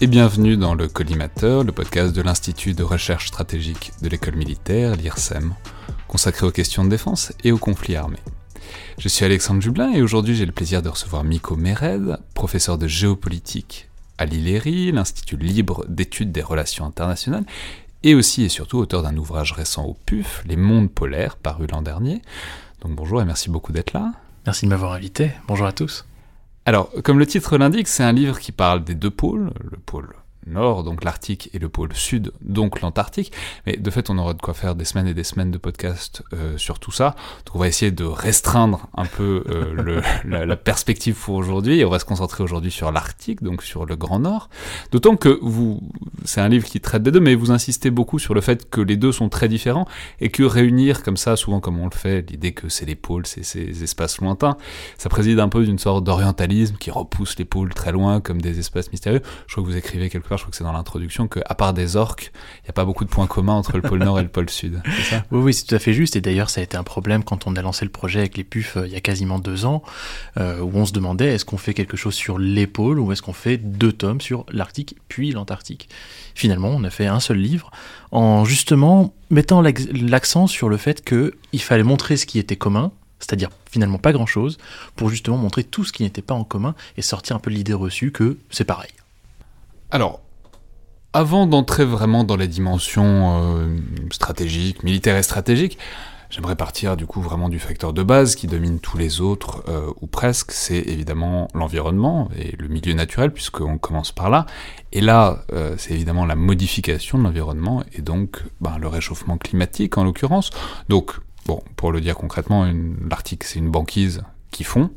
et bienvenue dans le Collimateur, le podcast de l'Institut de recherche stratégique de l'école militaire, l'IRSEM, consacré aux questions de défense et aux conflits armés. Je suis Alexandre Jublin et aujourd'hui j'ai le plaisir de recevoir Miko Mered, professeur de géopolitique à l'ILERI, l'Institut libre d'études des relations internationales, et aussi et surtout auteur d'un ouvrage récent au PUF, Les mondes polaires, paru l'an dernier. Donc bonjour et merci beaucoup d'être là. Merci de m'avoir invité. Bonjour à tous. Alors, comme le titre l'indique, c'est un livre qui parle des deux pôles, le pôle nord, donc l'Arctique, et le pôle sud, donc l'Antarctique. Mais de fait, on aura de quoi faire des semaines et des semaines de podcast euh, sur tout ça. Donc on va essayer de restreindre un peu euh, le, la, la, perspective pour aujourd'hui. Et on va se concentrer aujourd'hui sur l'Arctique, donc sur le Grand Nord. D'autant que vous, c'est un livre qui traite des deux, mais vous insistez beaucoup sur le fait que les deux sont très différents et que réunir comme ça, souvent comme on le fait, l'idée que c'est les pôles, c'est ces espaces lointains, ça préside un peu d'une sorte d'orientalisme qui repousse les pôles très loin comme des espaces mystérieux. Je crois que vous écrivez quelque part je crois que c'est dans l'introduction, qu'à part des orques, il n'y a pas beaucoup de points communs entre le pôle Nord et le pôle Sud. Ça? Oui, oui, c'est tout à fait juste. Et d'ailleurs, ça a été un problème quand on a lancé le projet avec les PUF euh, il y a quasiment deux ans, euh, où on se demandait est-ce qu'on fait quelque chose sur les pôles ou est-ce qu'on fait deux tomes sur l'Arctique puis l'Antarctique? Finalement, on a fait un seul livre en justement mettant l'accent sur le fait qu'il fallait montrer ce qui était commun, c'est-à-dire finalement pas grand-chose, pour justement montrer tout ce qui n'était pas en commun et sortir un peu de l'idée reçue que c'est pareil. Alors, avant d'entrer vraiment dans les dimensions euh, stratégiques, militaires et stratégiques, j'aimerais partir du coup vraiment du facteur de base qui domine tous les autres, euh, ou presque, c'est évidemment l'environnement et le milieu naturel, puisqu'on commence par là. Et là, euh, c'est évidemment la modification de l'environnement, et donc ben, le réchauffement climatique en l'occurrence. Donc, bon, pour le dire concrètement, l'Arctique c'est une banquise qui fond,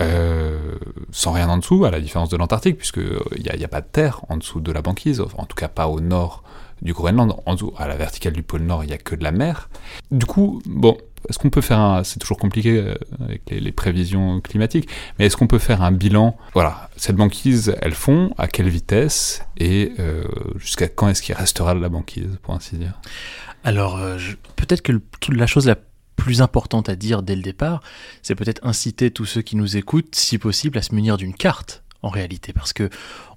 euh, sans rien en dessous, à la différence de l'Antarctique, puisqu'il n'y a, a, pas de terre en dessous de la banquise, en tout cas pas au nord du Groenland, en dessous, à la verticale du pôle Nord, il n'y a que de la mer. Du coup, bon, est-ce qu'on peut faire un... C'est toujours compliqué euh, avec les, prévisions climatiques, mais est-ce qu'on peut faire un bilan? Voilà, cette banquise, elle fond, à quelle vitesse, et euh, jusqu'à quand est-ce qu'il restera de la banquise, pour ainsi dire? Alors, euh, peut-être que la chose la plus importante à dire dès le départ, c'est peut-être inciter tous ceux qui nous écoutent, si possible, à se munir d'une carte en réalité, parce que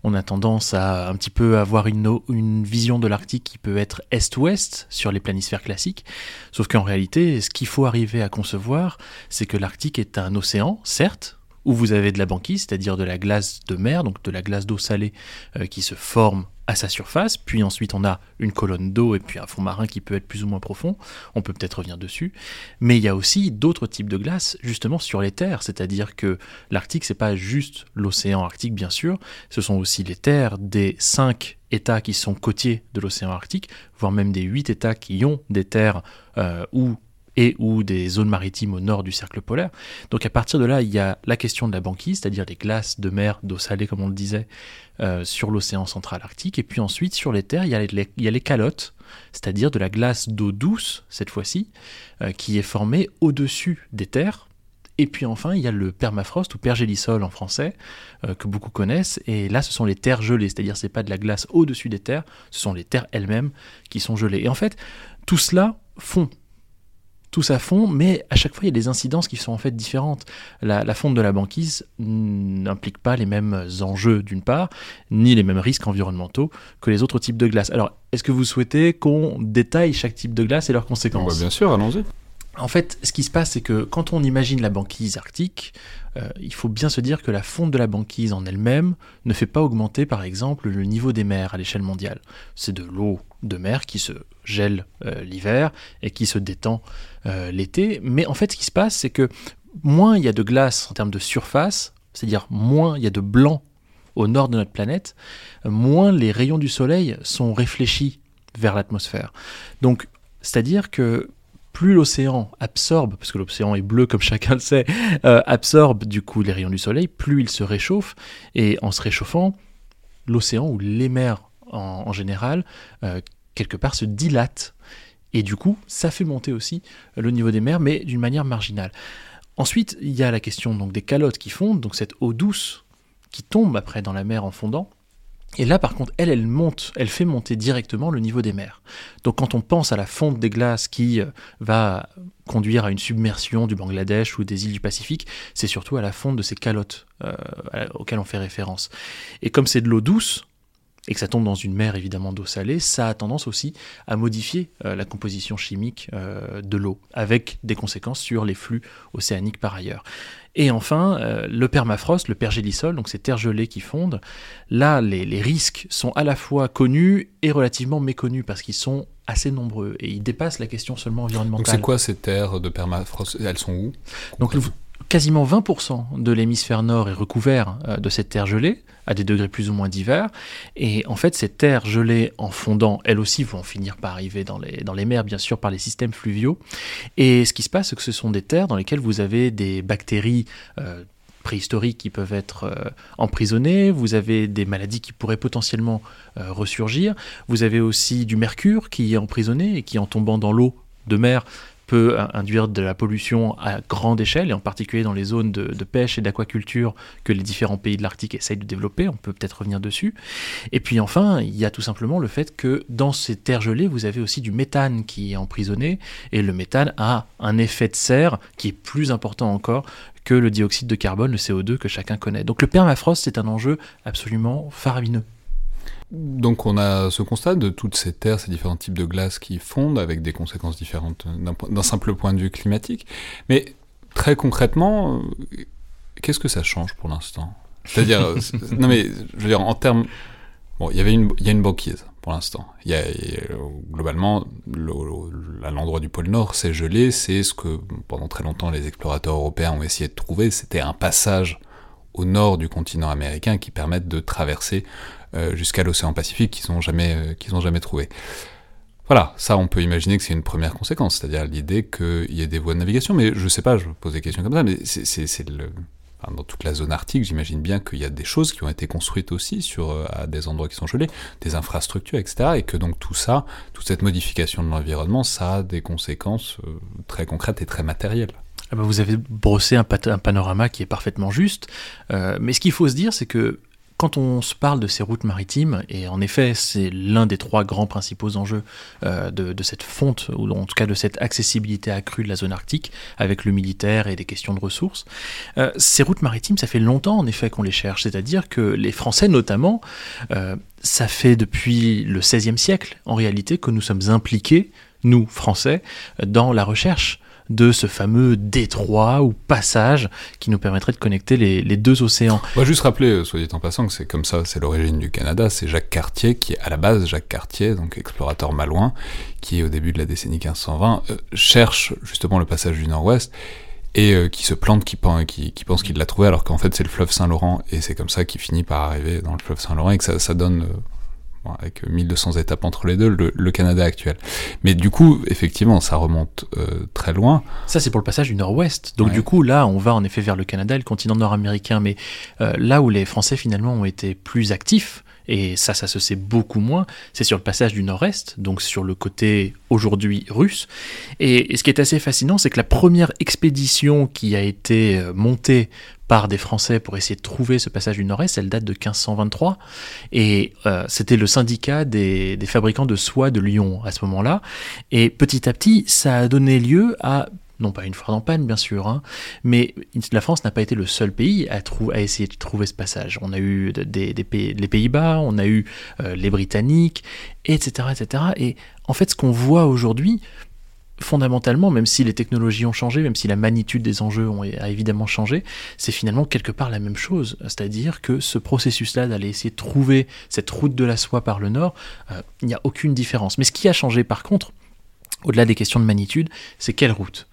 on a tendance à un petit peu avoir une, vision de l'Arctique qui peut être est-ouest sur les planisphères classiques, sauf qu'en réalité, ce qu'il faut arriver à concevoir, c'est que l'Arctique est un océan, certes, où vous avez de la banquise, c'est-à-dire de la glace de mer, donc de la glace d'eau salée euh, qui se forme à sa surface, puis ensuite on a une colonne d'eau et puis un fond marin qui peut être plus ou moins profond, on peut peut-être revenir dessus, mais il y a aussi d'autres types de glace justement sur les terres, c'est-à-dire que l'Arctique c'est pas juste l'océan Arctique bien sûr, ce sont aussi les terres des cinq États qui sont côtiers de l'océan Arctique, voire même des huit États qui ont des terres euh, où et ou des zones maritimes au nord du cercle polaire. Donc à partir de là, il y a la question de la banquise, c'est-à-dire les glaces de mer, d'eau salée comme on le disait, euh, sur l'océan central arctique. Et puis ensuite, sur les terres, il y a les, calottes, c'est-à-dire de la glace d'eau douce, cette fois-ci, euh, qui est formée au-dessus des terres. Et puis enfin, il y a le permafrost ou pergélisol en français, euh, que beaucoup connaissent. Et là, ce sont les terres gelées, c'est-à-dire c'est pas de la glace au-dessus des terres, ce sont les terres elles-mêmes qui sont gelées. Et en fait, tout cela fond tous à fond, mais à chaque fois il y a des incidences qui sont en fait différentes. La, fonte de la banquise n'implique pas les mêmes enjeux d'une part, ni les mêmes risques environnementaux que les autres types de glace. Alors, est-ce que vous souhaitez qu'on détaille chaque type de glace et leurs conséquences? Bien sûr, allons-y. En fait, ce qui se passe, c'est que quand on imagine la banquise arctique, euh, il faut bien se dire que la fonte de la banquise en elle-même ne fait pas augmenter, par exemple, le niveau des mers à l'échelle mondiale. C'est de l'eau de mer qui se gèle euh, l'hiver et qui se détend euh, l'été. Mais en fait, ce qui se passe, c'est que moins il y a de glace en termes de surface, c'est-à-dire moins il y a de blanc au nord de notre planète, moins les rayons du soleil sont réfléchis vers l'atmosphère. Donc, c'est-à-dire que plus l'océan absorbe, parce que l'océan est bleu comme chacun le sait, euh, absorbe du coup les rayons du soleil, plus il se réchauffe, et en se réchauffant, l'océan ou les mers en, général, quelque part se dilate. Et du coup, ça fait monter aussi le niveau des mers, mais d'une manière marginale. Ensuite, il y a la question donc des calottes qui fondent, donc cette eau douce qui tombe après dans la mer en fondant. Et là, par contre, elle, elle monte, elle fait monter directement le niveau des mers. Donc, quand on pense à la fonte des glaces qui euh, va conduire à une submersion du Bangladesh ou des îles du Pacifique, c'est surtout à la fonte de ces calottes euh, auxquelles on fait référence. Et comme c'est de l'eau douce, et que ça tombe dans une mer évidemment d'eau salée, ça a tendance aussi à modifier euh, la composition chimique euh, de l'eau, avec des conséquences sur les flux océaniques par ailleurs. Et enfin, euh, le permafrost, le pergélisol, donc ces terres gelées qui fondent, là les, les risques sont à la fois connus et relativement méconnus parce qu'ils sont assez nombreux et ils dépassent la question seulement environnementale. Donc c'est quoi ces terres de permafrost? Elles sont où Donc quasiment 20% de l'hémisphère nord est recouvert de cette terre gelée à des degrés plus ou moins divers. Et en fait, ces terres gelées en fondant, elles aussi vont finir par arriver dans les, mers, bien sûr, par les systèmes fluviaux. Et ce qui se passe, c'est que ce sont des terres dans lesquelles vous avez des bactéries euh, préhistoriques qui peuvent être euh, emprisonnées, vous avez des maladies qui pourraient potentiellement euh, ressurgir, vous avez aussi du mercure qui est emprisonné et qui, en tombant dans l'eau de mer, peut induire de la pollution à grande échelle, et en particulier dans les zones de, pêche et d'aquaculture que les différents pays de l'Arctique essayent de développer. On peut peut-être revenir dessus. Et puis enfin, il y a tout simplement le fait que dans ces terres gelées, vous avez aussi du méthane qui est emprisonné, et le méthane a un effet de serre qui est plus important encore que le dioxyde de carbone, le CO2 que chacun connaît. Donc le permafrost, c'est un enjeu absolument faramineux. Donc on a ce constat de toutes ces terres, ces différents types de glace qui fondent avec des conséquences différentes d'un simple point de vue climatique. Mais très concrètement, qu'est-ce que ça change pour l'instant? C'est-à-dire, non mais je veux dire en termes, bon, il y avait une, il y a une banquise pour l'instant. Il y a globalement à l'endroit du pôle Nord, c'est gelé, c'est ce que pendant très longtemps les explorateurs européens ont essayé de trouver, c'était un passage au nord du continent américain qui permettent de traverser jusqu'à l'océan Pacifique qu'ils n'ont jamais, euh, qu'ils jamais trouvé. Voilà, ça on peut imaginer que c'est une première conséquence, c'est-à-dire l'idée qu'il y ait des voies de navigation, mais je sais pas, je pose des questions comme ça, mais c'est le... dans toute la zone arctique, j'imagine bien qu'il y a des choses qui ont été construites aussi sur, euh, à des endroits qui sont gelés, des infrastructures, etc., et que donc tout ça, toute cette modification de l'environnement, ça a des conséquences très concrètes et très matérielles. Ah bah, vous avez brossé un, panorama qui est parfaitement juste, mais ce qu'il faut se dire, c'est que quand on se parle de ces routes maritimes, et en effet c'est l'un des trois grands principaux enjeux euh, de, cette fonte, ou en tout cas de cette accessibilité accrue de la zone arctique, avec le militaire et des questions de ressources, euh, ces routes maritimes, ça fait longtemps en effet qu'on les cherche, c'est-à-dire que les Français notamment, euh, ça fait depuis le XVIe siècle en réalité que nous sommes impliqués, nous Français, dans la recherche de ce fameux détroit ou passage qui nous permettrait de connecter les, deux océans. On va juste rappeler, euh, soit dit en passant, que c'est comme ça, c'est l'origine du Canada, c'est Jacques Cartier qui, à la base, Jacques Cartier, donc explorateur malouin, qui au début de la décennie 1520 euh, cherche justement le passage du Nord-Ouest et euh, qui se plante, qui, pense qu'il l'a trouvé alors qu'en fait c'est le fleuve Saint-Laurent et c'est comme ça qu'il finit par arriver dans le fleuve Saint-Laurent et que ça, ça donne avec 1200 étapes entre les deux, le, Canada actuel. Mais du coup, effectivement, ça remonte euh, très loin. Ça, c'est pour le passage du nord-ouest. Donc du coup, là, on va en effet vers le Canada, le continent nord-américain. Mais euh, là où les Français, finalement, ont été plus actifs, et ça, ça se sait beaucoup moins, c'est sur le passage du nord-est, donc sur le côté aujourd'hui russe. Et, ce qui est assez fascinant, c'est que la première expédition qui a été euh, montée par des Français pour essayer de trouver ce passage du Nord-Est, elle date de 1523, et euh, c'était le syndicat des, des, fabricants de soie de Lyon à ce moment-là, et petit à petit, ça a donné lieu à non pas une fois en panne bien sûr, hein, mais la France n'a pas été le seul pays à, essayer de trouver ce passage. On a eu des, pays, les Pays-Bas, on a eu euh, les Britanniques, etc., etc. Et en fait, ce qu'on voit aujourd'hui, fondamentalement, même si les technologies ont changé, même si la magnitude des enjeux ont, a évidemment changé, c'est finalement quelque part la même chose. C'est-à-dire que ce processus-là d'aller essayer de trouver cette route de la soie par le nord, euh, il n'y a aucune différence. Mais ce qui a changé par contre, au-delà des questions de magnitude, c'est quelle route?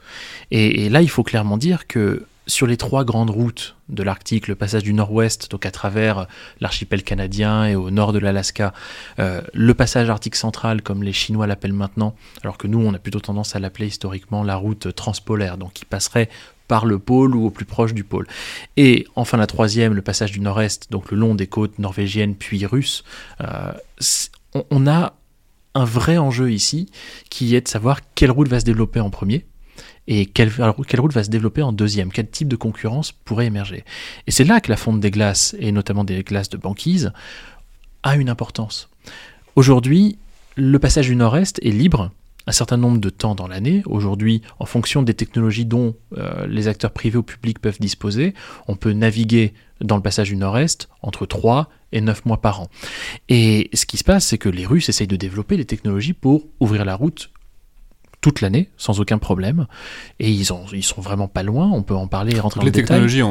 Et, et, là, il faut clairement dire que sur les trois grandes routes de l'Arctique, le passage du nord-ouest, donc à travers l'archipel canadien et au nord de l'Alaska, euh, le passage arctique central, comme les Chinois l'appellent maintenant, alors que nous, on a plutôt tendance à l'appeler historiquement la route transpolaire, donc qui passerait par le pôle ou au plus proche du pôle. Et enfin la troisième, le passage du nord-est, donc le long des côtes norvégiennes puis russes, euh, on a un vrai enjeu ici qui est de savoir quelle route va se développer en premier, et quelle, route va se développer en deuxième, quel type de concurrence pourrait émerger? Et c'est là que la fonte des glaces, et notamment des glaces de banquise, a une importance. Aujourd'hui, le passage du nord-est est libre un certain nombre de temps dans l'année. Aujourd'hui, en fonction des technologies dont euh, les acteurs privés ou publics peuvent disposer, on peut naviguer dans le passage du nord-est entre 3 et 9 mois par an. Et ce qui se passe, c'est que les Russes essayent de développer les technologies pour ouvrir la route toute l'année, sans aucun problème. Et ils, ont, ils sont vraiment pas loin, on peut en parler et rentrer dans les le technologies,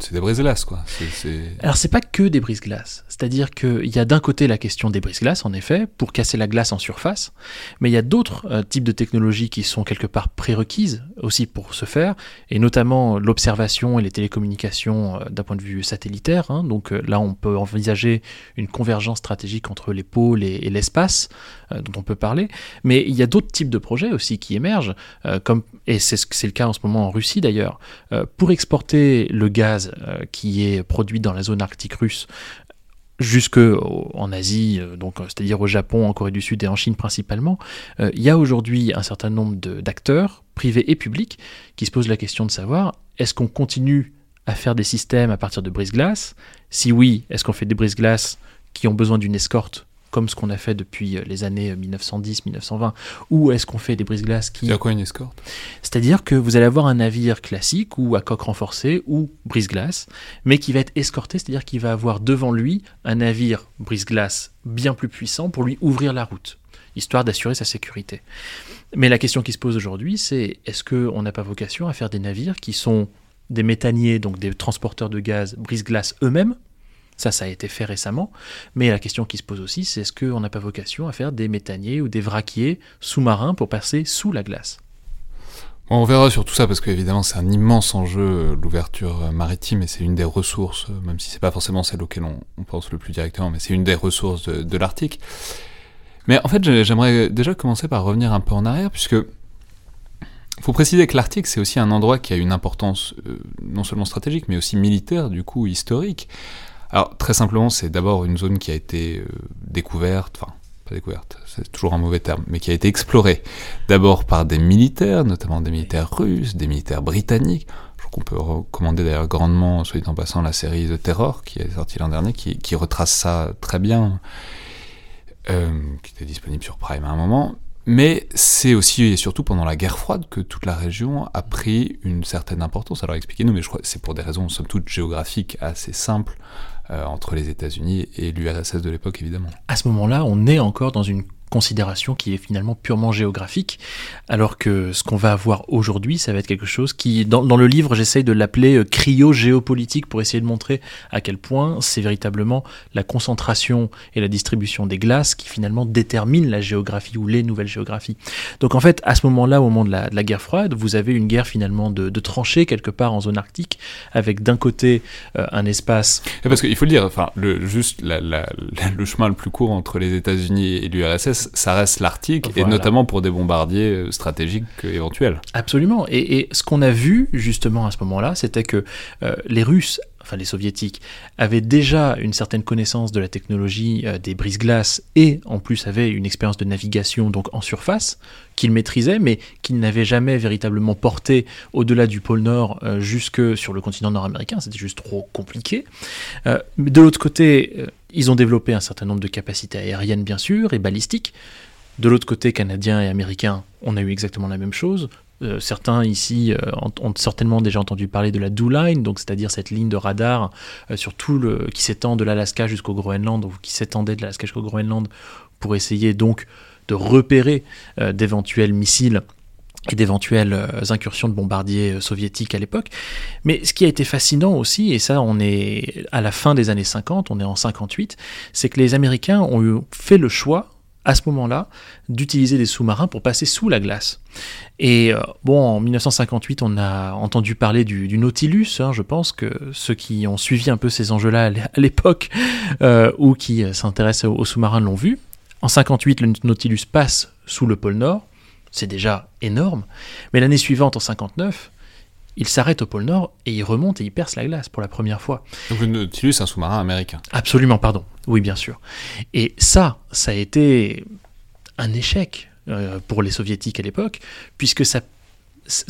c'est des brises-glaces, quoi. C'est, Alors, c'est pas que des brises-glaces. C'est-à-dire qu'il y a d'un côté la question des brises-glaces, en effet, pour casser la glace en surface, mais il y a d'autres euh, types de technologies qui sont quelque part prérequises aussi pour ce faire, et notamment l'observation et les télécommunications euh, d'un point de vue satellitaire. Hein. Donc euh, là, on peut envisager une convergence stratégique entre les pôles et, et l'espace, dont on peut parler. Mais il y a d'autres types de projets aussi qui émergent, euh, comme, et c'est le cas en ce moment en Russie d'ailleurs, euh, pour exporter le gaz qui est produit dans la zone arctique russe jusque en Asie, donc c'est-à-dire au Japon, en Corée du Sud et en Chine principalement, il y a aujourd'hui un certain nombre d'acteurs privés et publics qui se posent la question de savoir est-ce qu'on continue à faire des systèmes à partir de brise-glace? Si oui, est-ce qu'on fait des brise-glace qui ont besoin d'une escorte comme ce qu'on a fait depuis les années 1910-1920, ou est-ce qu'on fait des brise-glaces qui... C'est quoi une escorte? C'est-à-dire que vous allez avoir un navire classique ou à coque renforcée ou brise-glace, mais qui va être escorté, c'est-à-dire qu'il va avoir devant lui un navire brise-glace bien plus puissant pour lui ouvrir la route histoire d'assurer sa sécurité. Mais la question qui se pose aujourd'hui, c'est est-ce qu'on n'a pas vocation à faire des navires qui sont des méthaniers, donc des transporteurs de gaz brise-glace eux-mêmes, ça, ça a été fait récemment. Mais la question qui se pose aussi, c'est est-ce qu'on n'a pas vocation à faire des méthaniers ou des vraquiers sous-marins pour passer sous la glace? On verra sur tout ça parce qu'évidemment c'est un immense enjeu l'ouverture maritime et c'est une des ressources, même si c'est pas forcément celle auquel on, pense le plus directement, mais c'est une des ressources de, de l'Arctique. Mais en fait j'aimerais déjà commencer par revenir un peu en arrière puisque faut préciser que l'Arctique c'est aussi un endroit qui a une importance euh, non seulement stratégique mais aussi militaire du coup historique. Alors très simplement, c'est d'abord une zone qui a été euh, découverte, enfin pas découverte, c'est toujours un mauvais terme, mais qui a été explorée d'abord par des militaires, notamment des militaires russes, des militaires britanniques. Je crois qu'on peut recommander d'ailleurs grandement, soit dit en passant, la série The Terror qui est sortie l'an dernier, qui, retrace ça très bien, euh, qui était disponible sur Prime à un moment. Mais c'est aussi et surtout pendant la guerre froide que toute la région a pris une certaine importance. Alors expliquez-nous, mais je crois que c'est pour des raisons somme toute géographiques assez simples. Euh, entre les États-Unis et l'URSS de l'époque, évidemment. À ce moment-là, on est encore dans une considération qui est finalement purement géographique, alors que ce qu'on va avoir aujourd'hui, ça va être quelque chose qui, dans, le livre, j'essaye de l'appeler euh, cryo-géopolitique pour essayer de montrer à quel point c'est véritablement la concentration et la distribution des glaces qui finalement déterminent la géographie ou les nouvelles géographies. Donc en fait, à ce moment-là, au moment de la, guerre froide, vous avez une guerre finalement de, tranchées quelque part en zone arctique, avec d'un côté euh, un espace... Parce qu'il faut le dire, enfin, juste le chemin le plus court entre les États-Unis et l'URSS, ça reste l'Arctique, voilà. et notamment pour des bombardiers euh, stratégiques éventuels. Absolument. Et, et ce qu'on a vu justement à ce moment-là, c'était que euh, les Russes enfin les soviétiques, avaient déjà une certaine connaissance de la technologie euh, des brises-glaces et en plus avaient une expérience de navigation donc en surface qu'ils maîtrisaient mais qu'ils n'avaient jamais véritablement porté au-delà du pôle Nord euh, jusque sur le continent nord-américain, c'était juste trop compliqué. Euh, de l'autre côté, ils ont développé un certain nombre de capacités aériennes bien sûr et balistiques. De l'autre côté, canadiens et américains, on a eu exactement la même chose. Euh, certains ici euh, ont, certainement déjà entendu parler de la Do Line, donc c'est-à-dire cette ligne de radar euh, le qui s'étend de l'Alaska jusqu'au Groenland, ou qui s'étendait de l'Alaska jusqu'au Groenland, pour essayer donc de repérer d'éventuels missiles et d'éventuelles incursions de bombardiers soviétiques à l'époque. Mais ce qui a été fascinant aussi, et ça on est à la fin des années 50, on est en 58, c'est que les Américains ont fait le choix à ce moment-là d'utiliser des sous-marins pour passer sous la glace. Et euh, bon, en 1958, on a entendu parler du, Nautilus. Hein, je pense que ceux qui ont suivi un peu ces enjeux-là à l'époque euh, ou qui euh, s'intéressent aux, sous-marins l'ont vu. En 58, le Nautilus passe sous le pôle Nord. C'est déjà énorme. Mais l'année suivante, en 59, il s'arrête au pôle Nord et il remonte et il perce la glace pour la première fois. Donc le Nautilus, un sous-marin américain. Absolument, pardon. Oui, bien sûr. Et ça, ça a été un échec euh, pour les soviétiques à l'époque, puisque ça...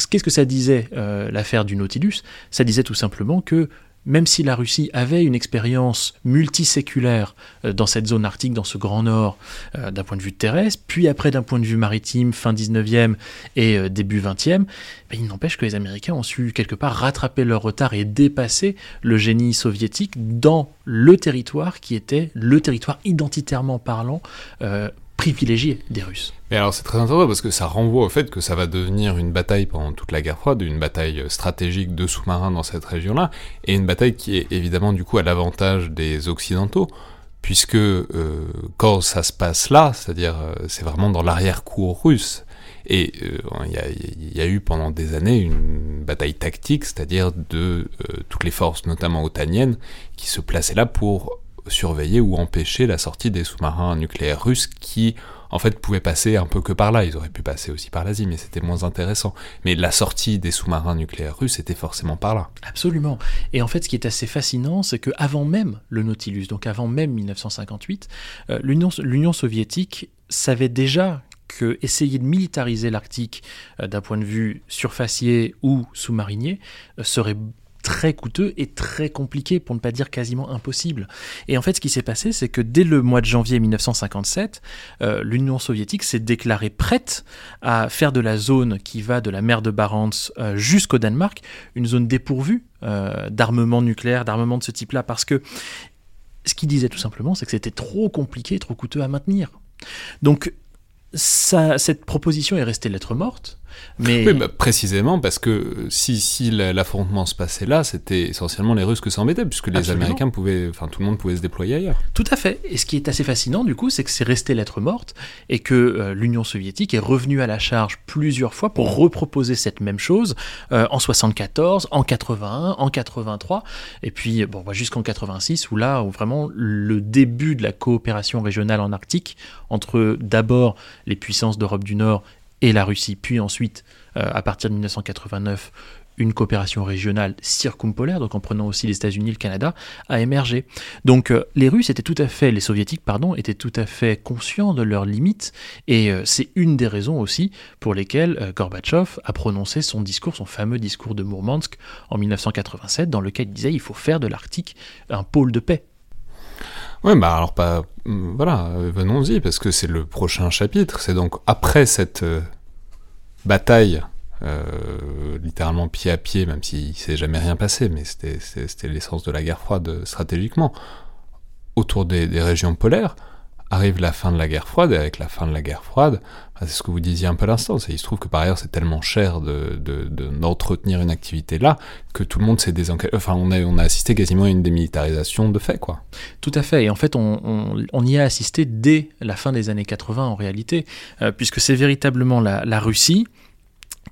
Qu'est-ce que ça disait, euh, l'affaire du Nautilus? Ça disait tout simplement que même si la Russie avait une expérience multiséculaire euh, dans cette zone arctique, dans ce grand nord, euh, d'un point de vue terrestre, puis après d'un point de vue maritime, fin 19e et euh, début 20e, ben, il n'empêche que les Américains ont su quelque part rattraper leur retard et dépasser le génie soviétique dans le territoire qui était le territoire identitairement parlant privilégié des Russes. Mais alors c'est très intéressant parce que ça renvoie au fait que ça va devenir une bataille pendant toute la guerre froide, une bataille stratégique de sous-marins dans cette région-là, et une bataille qui est évidemment du coup à l'avantage des Occidentaux, puisque euh, quand ça se passe là, c'est-à-dire euh, c'est vraiment dans l'arrière-cour russe, et euh, il y, a eu pendant des années une bataille tactique, c'est-à-dire de toutes les forces, notamment otaniennes, qui se plaçaient là pour surveiller ou empêcher la sortie des sous-marins nucléaires russes qui, en fait, pouvaient passer un peu que par là. Ils auraient pu passer aussi par l'Asie, mais c'était moins intéressant. Mais la sortie des sous-marins nucléaires russes était forcément par là. Absolument. Et en fait, ce qui est assez fascinant, c'est que avant même le Nautilus, donc avant même 1958, euh, l'Union soviétique savait déjà que essayer de militariser l'Arctique euh, d'un point de vue surfacier ou sous-marinier euh, serait très coûteux et très compliqué, pour ne pas dire quasiment impossible. Et en fait, ce qui s'est passé, c'est que dès le mois de janvier 1957, euh, l'Union soviétique s'est déclarée prête à faire de la zone qui va de la mer de Barents euh, jusqu'au Danemark une zone dépourvue euh, d'armement nucléaire, d'armement de ce type-là, parce que ce qu'il disait tout simplement, c'est que c'était trop compliqué, trop coûteux à maintenir. Donc, cette proposition est restée lettre morte. Mais... Oui, bah, précisément parce que si, si l'affrontement se passait là, c'était essentiellement les Russes que ça embêtait, puisque les Américains pouvaient, enfin tout le monde pouvait se déployer ailleurs. Tout à fait. Et ce qui est assez fascinant du coup, c'est que c'est resté lettre morte et que euh, l'Union soviétique est revenue à la charge plusieurs fois pour reproposer cette même chose euh, en 74, en 81, en 83, et puis bon, jusqu'en 86 où là, où vraiment le début de la coopération régionale en Arctique entre d'abord les puissances d'Europe du Nord et la Russie, puis ensuite, euh, à partir de 1989, une coopération régionale circumpolaire, donc en prenant aussi les États-Unis, le Canada, a émergé. Donc euh, les Russes étaient tout à fait, les Soviétiques, pardon, étaient tout à fait conscients de leurs limites, et euh, c'est une des raisons aussi pour lesquelles Gorbatchev a prononcé son discours, son fameux discours de Mourmansk en 1987, dans lequel il disait il faut faire de l'Arctique un pôle de paix. Ouais, bah alors pas. Mm, voilà, venons-y, parce que c'est le prochain chapitre. C'est donc après cette bataille, euh, littéralement pied à pied, même s'il s'est jamais rien passé, mais c'était l'essence de la guerre froide stratégiquement, autour des, régions polaires arrive la fin de la guerre froide, et avec la fin de la guerre froide, c'est ce que vous disiez un peu à l'instant, il se trouve que par ailleurs c'est tellement cher d'entretenir de, de, une activité là, que tout le monde s'est désencadré, enfin on a, on a assisté quasiment à une démilitarisation de fait, quoi. Tout à fait, et en fait on, on, y a assisté dès la fin des années 80 en réalité, euh, puisque c'est véritablement la, la Russie,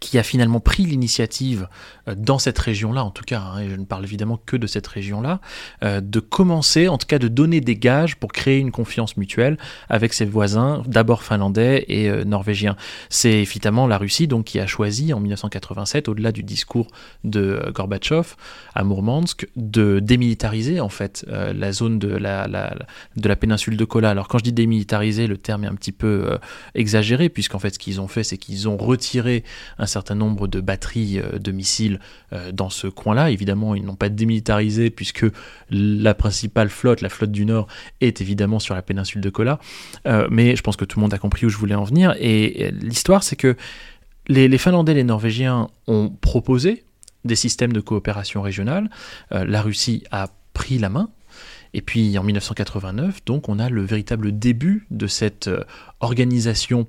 qui a finalement pris l'initiative euh, dans cette région-là, en tout cas, hein, et je ne parle évidemment que de cette région-là, euh, de commencer, en tout cas de donner des gages pour créer une confiance mutuelle avec ses voisins, d'abord finlandais et euh, norvégiens. C'est évidemment la Russie donc qui a choisi en 1987, au-delà du discours de Gorbatchev à Mourmansk, de démilitariser en fait la zone de la, de la péninsule de Kola. Alors quand je dis démilitariser, le terme est un petit peu exagéré, puisqu'en fait ce qu'ils ont fait, c'est qu'ils ont retiré un certain nombre de batteries de missiles euh, dans ce coin-là. Évidemment, ils n'ont pas démilitarisé puisque la principale flotte, la flotte du Nord, est évidemment sur la péninsule de Kola. Euh, mais je pense que tout le monde a compris où je voulais en venir. Et l'histoire, c'est que les, Finlandais et les Norvégiens ont proposé des systèmes de coopération régionale. Euh, la Russie a pris la main. Et puis en 1989, donc, on a le véritable début de cette organisation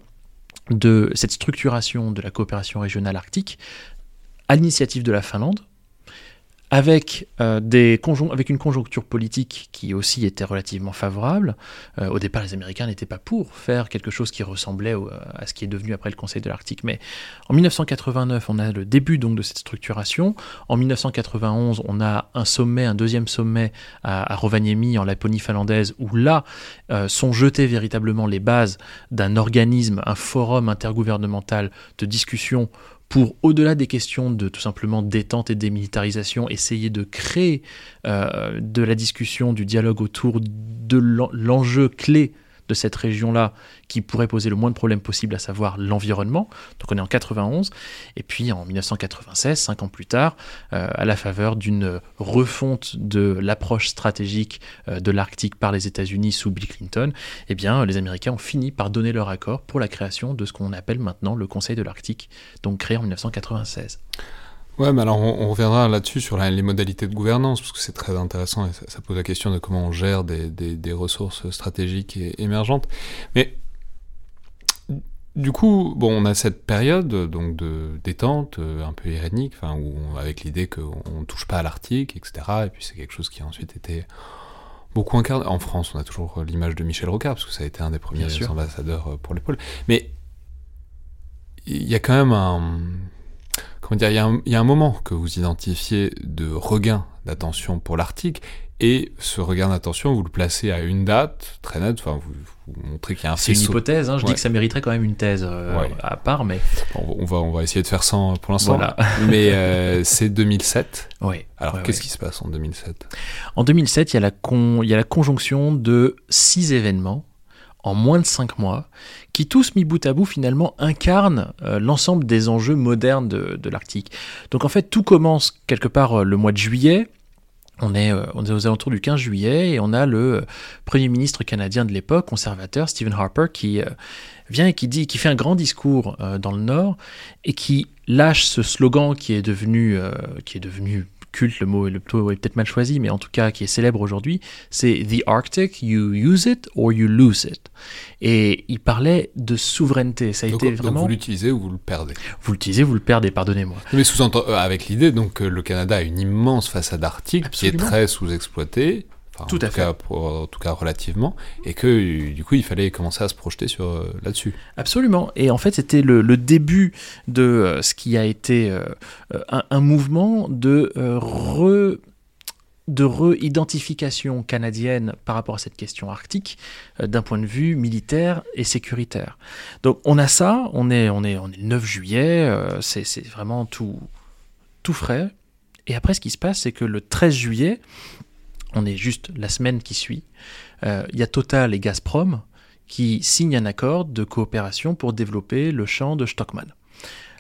de cette structuration de la coopération régionale arctique à l'initiative de la Finlande, avec, euh, avec une conjoncture politique qui aussi était relativement favorable. Euh, au départ, les Américains n'étaient pas pour faire quelque chose qui ressemblait à ce qui est devenu après le Conseil de l'Arctique. Mais en 1989, on a le début donc de cette structuration. En 1991, on a un sommet, un deuxième sommet à, Rovaniemi, en Laponie finlandaise, où là euh, sont jetées véritablement les bases d'un organisme, un forum intergouvernemental de discussion pour, au-delà des questions de tout simplement détente et démilitarisation, essayer de créer euh, de la discussion, du dialogue autour de l'enjeu clé de cette région-là qui pourrait poser le moins de problèmes possible, à savoir l'environnement. Donc on est en 91, et puis en 1996, cinq ans plus tard, euh, à la faveur d'une refonte de l'approche stratégique euh, de l'Arctique par les États-Unis sous Bill Clinton, eh bien les Américains ont fini par donner leur accord pour la création de ce qu'on appelle maintenant le Conseil de l'Arctique, donc créé en 1996. Ouais, mais alors on, reviendra là-dessus sur les modalités de gouvernance, parce que c'est très intéressant et ça, pose la question de comment on gère des, des, ressources stratégiques et émergentes. Mais du coup, bon, on a cette période donc de détente euh, un peu irénique, enfin, où avec l'idée qu'on ne touche pas à l'Arctique, etc. Et puis c'est quelque chose qui a ensuite été beaucoup incarné. En France, on a toujours l'image de Michel Rocard, parce que ça a été un des premiers ambassadeurs euh, pour les pôles. Mais il y a quand même un comment dire, il y, a un moment que vous identifiez de regain d'attention pour l'Arctique, et ce regain d'attention, vous le placez à une date très nette, enfin, vous, vous montrez qu'il y a un C'est une hypothèse, hein, je dis que ça mériterait quand même une thèse euh, à part, mais... On, va, on va essayer de faire sans pour l'instant, voilà. mais euh, c'est 2007. Oui. Alors, qu'est-ce qui se passe en 2007 En 2007, il y, a la con, il y a la conjonction de six événements en moins de cinq mois, qui tous mis bout à bout finalement incarnent euh, l'ensemble des enjeux modernes de, l'Arctique. Donc en fait tout commence quelque part euh, le mois de juillet, on est, euh, on est, aux alentours du 15 juillet et on a le Premier ministre canadien de l'époque, conservateur, Stephen Harper, qui vient et qui dit, qui fait un grand discours dans le Nord et qui lâche ce slogan qui est devenu, qui est devenu culte, le mot, le mot est peut-être mal choisi, mais en tout cas qui est célèbre aujourd'hui, c'est The Arctic, you use it or you lose it. Et il parlait de souveraineté. Ça a été vraiment. vous l'utilisez ou vous le perdez? Vous l'utilisez, vous le perdez, pardonnez-moi. Mais sous euh, avec l'idée donc que le Canada a une immense façade arctique qui est très sous-exploitée tout à fait. Cas, en tout cas relativement, et que du coup il fallait commencer à se projeter sur euh, là-dessus. Absolument. Et en fait c'était le, début de euh, ce qui a été euh, un, mouvement de re de re-identification canadienne par rapport à cette question arctique d'un point de vue militaire et sécuritaire. Donc on a ça, on est, on est, on est le 9 juillet, c'est vraiment tout, tout frais. Et après ce qui se passe, c'est que le 13 juillet, on est juste la semaine qui suit, euh, il y a Total et Gazprom qui signent un accord de coopération pour développer le champ de Stockman.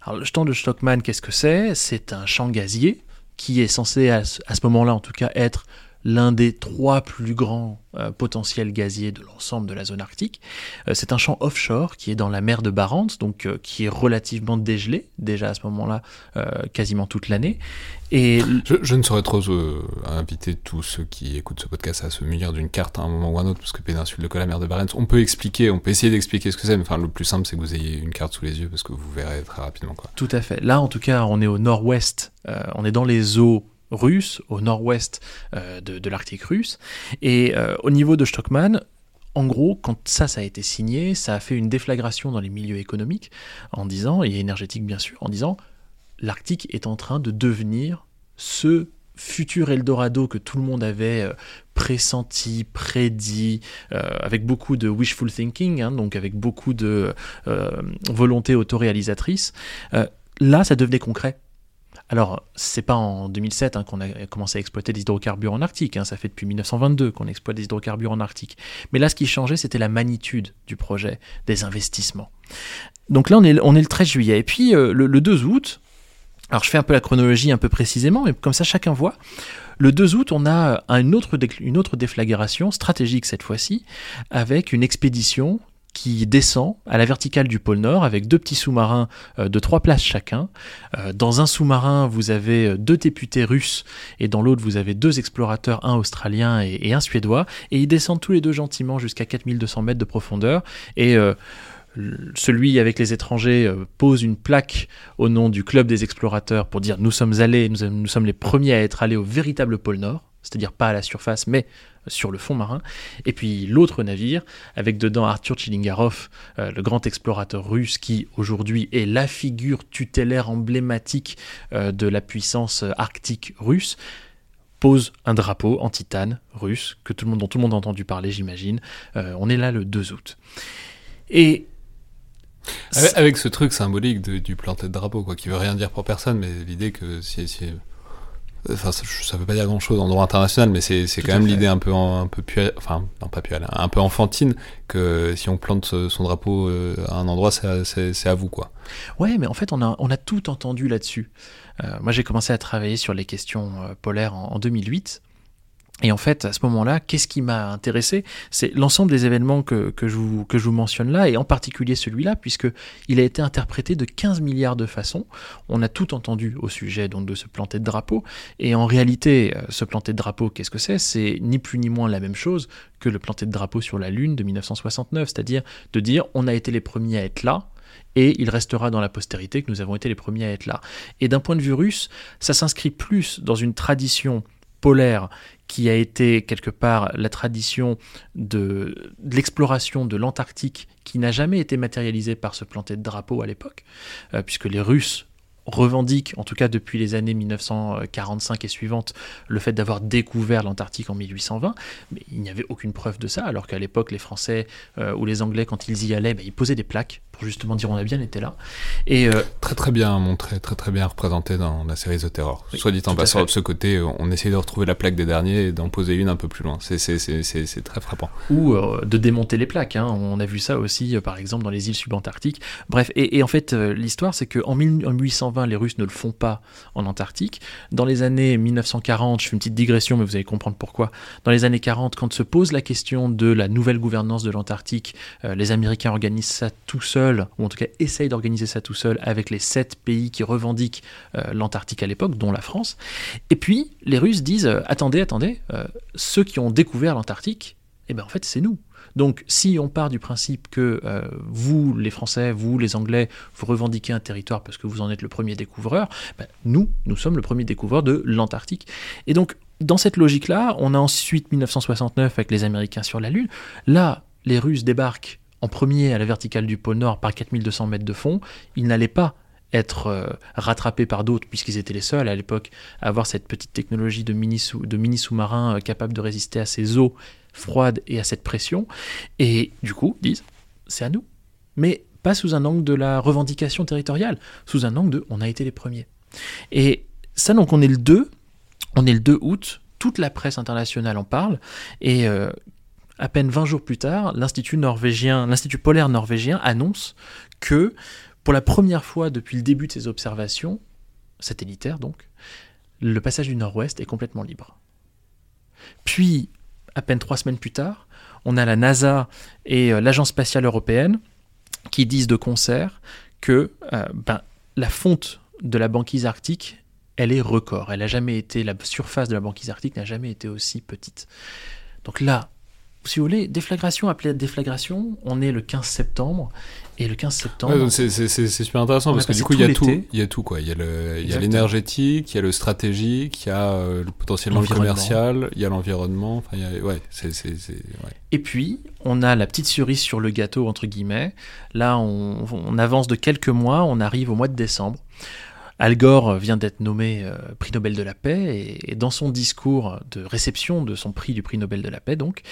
Alors le champ de Stockman, qu'est-ce que c'est? C'est un champ gazier qui est censé, à ce moment-là en tout cas, être l'un des trois plus grands euh, potentiels gaziers de l'ensemble de la zone arctique. Euh, c'est un champ offshore qui est dans la mer de Barents, donc euh, qui est relativement dégelé déjà à ce moment-là, quasiment toute l'année. Et je, ne saurais trop inviter tous ceux qui écoutent ce podcast à se munir d'une carte à un moment ou à un autre, parce que péninsule de la mer de Barents, on peut expliquer, on peut essayer d'expliquer ce que c'est, mais enfin le plus simple c'est que vous ayez une carte sous les yeux, parce que vous verrez très rapidement quoi. Tout à fait. Là en tout cas, on est au nord-ouest, on est dans les eaux russe, au nord-ouest euh, de, l'Arctique russe. Et euh, au niveau de Stockman, en gros, quand ça, ça a été signé, ça a fait une déflagration dans les milieux économiques, en disant, et énergétiques bien sûr, en disant, l'Arctique est en train de devenir ce futur Eldorado que tout le monde avait euh, pressenti, prédit, avec beaucoup de wishful thinking, hein, donc avec beaucoup de volonté autoréalisatrice. là, ça devenait concret. Alors, c'est pas en 2007 hein, qu'on a commencé à exploiter des hydrocarbures en Arctique, hein, ça fait depuis 1922 qu'on exploite des hydrocarbures en Arctique. Mais là, ce qui changeait, c'était la magnitude du projet, des investissements. Donc là, on est, le 13 juillet. Et puis, euh, le, 2 août, alors je fais un peu la chronologie un peu précisément, mais comme ça chacun voit. Le 2 août, on a une autre déflagration stratégique cette fois-ci, avec une expédition qui descend à la verticale du pôle Nord avec deux petits sous-marins euh, de trois places chacun. Euh, dans un sous-marin, vous avez euh, deux députés russes et dans l'autre, vous avez deux explorateurs, un australien et, un suédois. Et ils descendent tous les deux gentiment jusqu'à 4200 mètres de profondeur. Et celui avec les étrangers pose une plaque au nom du club des explorateurs pour dire nous sommes allés, nous sommes les premiers à être allés au véritable pôle Nord c'est-à-dire pas à la surface, mais sur le fond marin. Et puis l'autre navire, avec dedans Arthur Chilingarov, euh, le grand explorateur russe qui aujourd'hui est la figure tutélaire emblématique euh, de la puissance arctique russe, pose un drapeau en titane russe, que tout le monde, dont tout le monde a entendu parler, j'imagine. Euh, on est là le 2 août. Et avec, ce truc symbolique du planté de drapeau, quoi, qui veut rien dire pour personne, mais l'idée que si Enfin, ça, veut pas dire grand chose en droit international, mais c'est quand même l'idée un peu, un peu enfin, non pas un peu enfantine que si on plante son drapeau euh, à un endroit, c'est à vous, quoi. Ouais, mais en fait, on a, on a tout entendu là-dessus. Euh, moi, j'ai commencé à travailler sur les questions euh, polaires en, en 2008. Et en fait, à ce moment-là, qu'est-ce qui m'a intéressé? C'est l'ensemble des événements que, je vous, mentionne là, et en particulier celui-là, puisqu'il a été interprété de 15 milliards de façons. On a tout entendu au sujet donc, de ce planter de drapeau. Et en réalité, ce planter de drapeau, qu'est-ce que c'est? C'est ni plus ni moins la même chose que le planter de drapeau sur la Lune de 1969, c'est-à-dire de dire on a été les premiers à être là, et il restera dans la postérité que nous avons été les premiers à être là. Et d'un point de vue russe, ça s'inscrit plus dans une tradition polaire qui a été quelque part la tradition de, l'exploration de l'Antarctique qui n'a jamais été matérialisée par ce planté de drapeau à l'époque, euh, puisque les Russes revendiquent, en tout cas depuis les années 1945 et suivantes, le fait d'avoir découvert l'Antarctique en 1820, mais il n'y avait aucune preuve de ça, alors qu'à l'époque, les Français euh, ou les Anglais, quand ils y allaient, ben, ils posaient des plaques pour justement dire on a bien été là. Et euh, très très bien montré, très très bien représenté dans la série The Terror. Soit dit en passant, de ce côté, on essayait de retrouver la plaque des derniers et d'en poser une un peu plus loin. C'est très frappant. Ou euh, de démonter les plaques. Hein. On a vu ça aussi, par exemple, dans les îles subantarctiques. Bref, et, en fait, l'histoire, c'est qu'en 1820, les Russes ne le font pas en Antarctique. Dans les années 1940, je fais une petite digression, mais vous allez comprendre pourquoi. Dans les années 40, quand se pose la question de la nouvelle gouvernance de l'Antarctique, euh, les Américains organisent ça tout seuls, ou en tout cas essayent d'organiser ça tout seuls avec les sept pays qui revendiquent euh, l'Antarctique à l'époque, dont la France. Et puis, les Russes disent, euh, attendez, attendez, ceux qui ont découvert l'Antarctique, eh bien en fait c'est nous. Donc si on part du principe que euh, vous, les Français, vous, les Anglais, vous revendiquez un territoire parce que vous en êtes le premier découvreur, ben, nous, nous sommes le premier découvreur de l'Antarctique. Et donc dans cette logique-là, on a ensuite 1969 avec les Américains sur la Lune. Là, les Russes débarquent en premier à la verticale du pôle Nord par 4200 mètres de fond. Ils n'allaient pas être euh, rattrapés par d'autres, puisqu'ils étaient les seuls à l'époque à avoir cette petite technologie de mini-sous-marins euh, capable de résister à ces eaux froide et à cette pression, et du coup disent c'est à nous. Mais pas sous un angle de la revendication territoriale, sous un angle de on a été les premiers. Et ça, donc on est le 2, on est le 2 août, toute la presse internationale en parle, et euh, à peine 20 jours plus tard, l'Institut norvégien, l'Institut polaire norvégien annonce que pour la première fois depuis le début de ses observations, satellitaires donc, le passage du nord-ouest est complètement libre. Puis, à peine trois semaines plus tard, on a la NASA et euh, l'Agence spatiale européenne qui disent de concert que euh, ben, la fonte de la banquise arctique, elle est record. Elle a jamais été, la surface de la banquise arctique n'a jamais été aussi petite. Donc là, si vous voulez, déflagration appelée déflagration, on est le 15 septembre, et le 15 septembre. c'est super intéressant parce que du coup, il y a tout. Il y a tout, quoi. Il y a l'énergétique, il y a le stratégique, il y a euh, potentiellement le commercial, il y a l'environnement. Ouais. Ouais. Et puis, on a la petite cerise sur le gâteau, entre guillemets. Là, on, on avance de quelques mois, on arrive au mois de décembre. Al Gore vient d'être nommé euh, prix Nobel de la paix et, et, dans son discours de réception de son prix du prix Nobel de la paix, donc,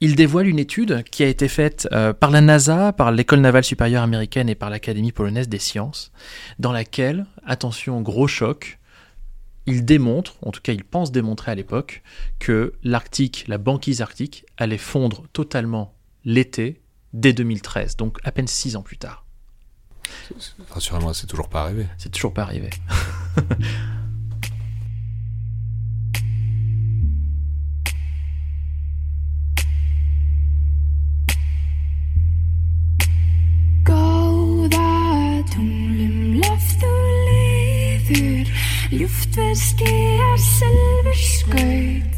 il dévoile une étude qui a été faite euh, par la NASA, par l'École navale supérieure américaine et par l'Académie polonaise des sciences, dans laquelle, attention, gros choc, il démontre, en tout cas il pense démontrer à l'époque, que l'Arctique, la banquise arctique, allait fondre totalement l'été dès 2013, donc à peine six ans plus tard. Rassurez-moi, c'est toujours pas arrivé. C'est toujours pas arrivé. tunglum loft og liður ljúft verð skýjar selver skaut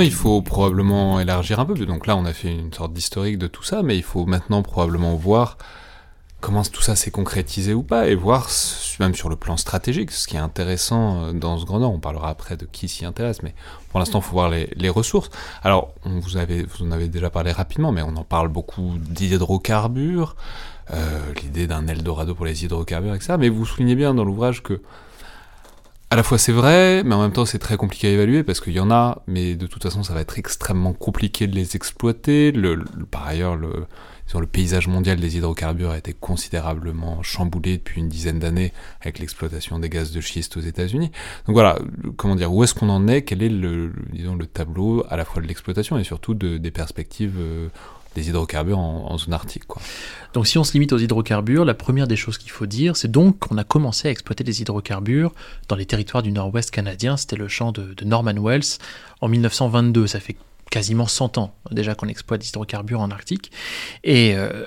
il faut probablement élargir un peu. Donc là, on a fait une sorte d'historique de tout ça, mais il faut maintenant probablement voir comment tout ça s'est concrétisé ou pas, et voir, même sur le plan stratégique, ce qui est intéressant euh, dans ce grand nord. On parlera après de qui s'y intéresse, mais pour l'instant, il faut voir les, ressources. Alors, vous en avez déjà parlé rapidement, mais on en parle beaucoup d'hydrocarbures, euh, l'idée d'un Eldorado pour les hydrocarbures, etc. Mais vous soulignez bien dans l'ouvrage que à la fois c'est vrai, mais en même temps c'est très compliqué à évaluer parce qu'il y en a, mais de toute façon ça va être extrêmement compliqué de les exploiter. Par ailleurs, le, sur le paysage mondial des hydrocarbures a été considérablement chamboulé depuis une dizaine d'années avec l'exploitation des gaz de schiste aux États-Unis. Donc voilà, comment dire, où est-ce qu'on en est? Quel est le, disons, le tableau à la fois de l'exploitation et surtout de, des perspectives euh, des hydrocarbures en, zone arctique. Quoi. Donc si on se limite aux hydrocarbures, la première des choses qu'il faut dire, c'est donc qu'on a commencé à exploiter des hydrocarbures dans les territoires du nord-ouest canadien. C'était le champ de, Norman Wells en 1922. Ça fait quasiment 100 ans déjà qu'on exploite des hydrocarbures en Arctique. Et euh,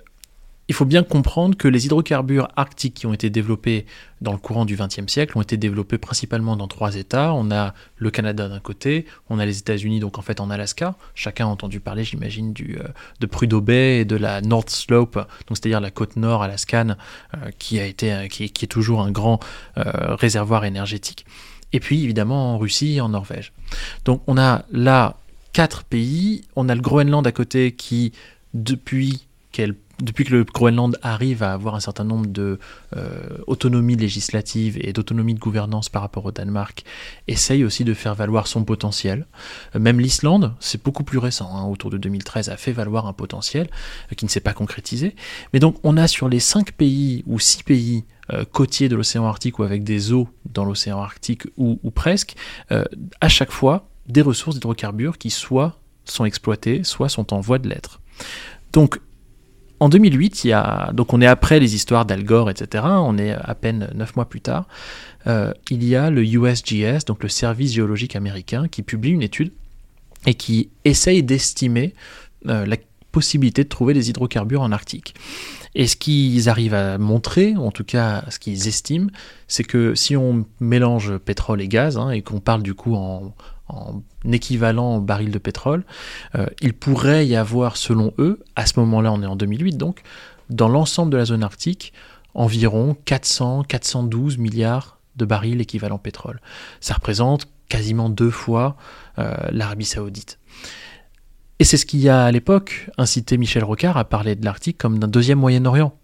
il faut bien comprendre que les hydrocarbures arctiques qui ont été développés dans le courant du XXe siècle ont été développés principalement dans trois États. On a le Canada d'un côté, on a les États-Unis, donc en fait en Alaska. Chacun a entendu parler, j'imagine, euh, de Prudhoe Bay et de la North Slope, donc c'est-à-dire la côte nord alaskane, euh, qui, a été, euh, qui, est toujours un grand réservoir énergétique. Et puis évidemment en Russie et en Norvège. Donc on a là quatre pays. On a le Groenland à côté qui, depuis qu'elle depuis que le Groenland arrive à avoir un certain nombre de euh, législative et d'autonomie de gouvernance par rapport au Danemark, essaye aussi de faire valoir son potentiel. Euh, même l'Islande, c'est beaucoup plus récent, hein, autour de 2013, a fait valoir un potentiel euh, qui ne s'est pas concrétisé. Mais donc on a sur les cinq pays ou six pays côtiers de l'océan Arctique ou avec des eaux dans l'océan Arctique ou, ou presque, à chaque fois des ressources d'hydrocarbures qui soit sont exploitées, soit sont en voie de l'être. Donc en 2008, il y a, donc on est après les histoires d'Al Gore, etc. On est à peine neuf mois plus tard. Euh, il y a le USGS, donc le Service géologique américain, qui publie une étude et qui essaye d'estimer euh, la possibilité de trouver des hydrocarbures en Arctique. Et ce qu'ils arrivent à montrer, en tout cas ce qu'ils estiment, c'est que si on mélange pétrole et gaz, hein, et qu'on parle du coup en, en équivalent baril de pétrole, euh, il pourrait y avoir, selon eux, à ce moment-là, on est en 2008 donc, dans l'ensemble de la zone arctique, environ 400-412 milliards de barils équivalent pétrole. Ça représente quasiment deux fois euh, l'Arabie saoudite. Et c'est ce qui a à l'époque incité Michel Rocard à parler de l'Arctique comme d'un deuxième Moyen-Orient.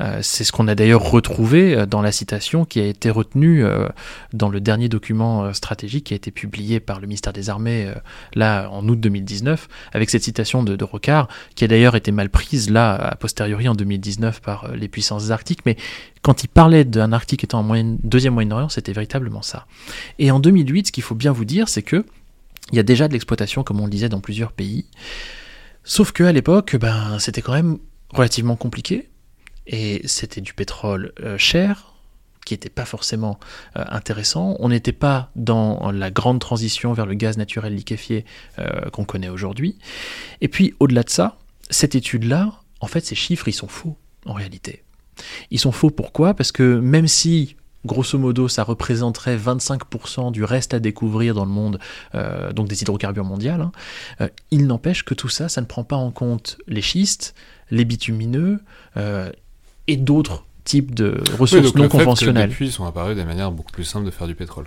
Euh, c'est ce qu'on a d'ailleurs retrouvé euh, dans la citation qui a été retenue euh, dans le dernier document stratégique qui a été publié par le ministère des Armées là en août 2019, avec cette citation de, de Rocard, qui a d'ailleurs été mal prise là a posteriori en 2019 par les puissances arctiques, mais quand il parlait d'un Arctique étant en deuxième Moyen-Orient, c'était véritablement ça. Et en 2008, ce qu'il faut bien vous dire, c'est que il y a déjà de l'exploitation, comme on le disait, dans plusieurs pays. Sauf qu'à l'époque, ben, c'était quand même relativement compliqué et c'était du pétrole euh, cher, qui n'était pas forcément euh, intéressant. On n'était pas dans la grande transition vers le gaz naturel liquéfié euh, qu'on connaît aujourd'hui. Et puis, au-delà de ça, cette étude-là, en fait, ces chiffres, ils sont faux, en réalité. Ils sont faux pourquoi? Parce que même si grosso modo, ça représenterait 25% du reste à découvrir dans le monde, donc des hydrocarbures mondiales. Hein, il n'empêche que tout ça, ça ne prend pas en compte les schistes, les bitumineux et d'autres types de ressources non conventionnelles. Les puits sont apparus des manières beaucoup plus simples de faire du pétrole.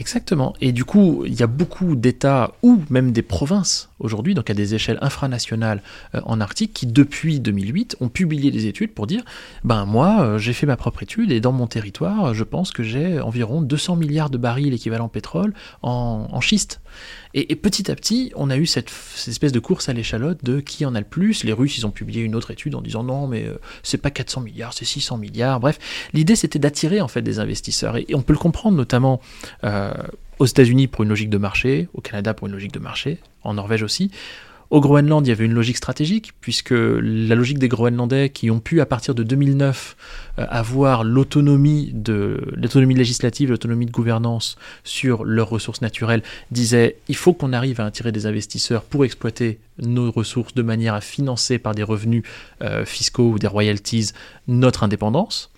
Exactement. Et du coup, il y a beaucoup d'États ou même des provinces aujourd'hui, donc à des échelles infranationales euh, en Arctique, qui depuis 2008 ont publié des études pour dire ben moi, euh, j'ai fait ma propre étude et dans mon territoire, je pense que j'ai environ 200 milliards de barils équivalent pétrole en, schiste. Et, petit à petit, on a eu cette, espèce de course à l'échalote de qui en a le plus. Les Russes, ils ont publié une autre étude en disant non, mais euh, c'est pas 400 milliards, c'est 600 milliards. Bref, l'idée c'était d'attirer en fait des investisseurs. Et, on peut le comprendre notamment aux États-Unis pour une logique de marché, au Canada pour une logique de marché, en Norvège aussi. Au Groenland, il y avait une logique stratégique, puisque la logique des Groenlandais qui ont pu, à partir de 2009, euh, avoir l'autonomie législative, l'autonomie de gouvernance sur leurs ressources naturelles, disait il faut qu'on arrive à attirer des investisseurs pour exploiter nos ressources de manière à financer par des revenus euh, fiscaux ou des royalties notre indépendance.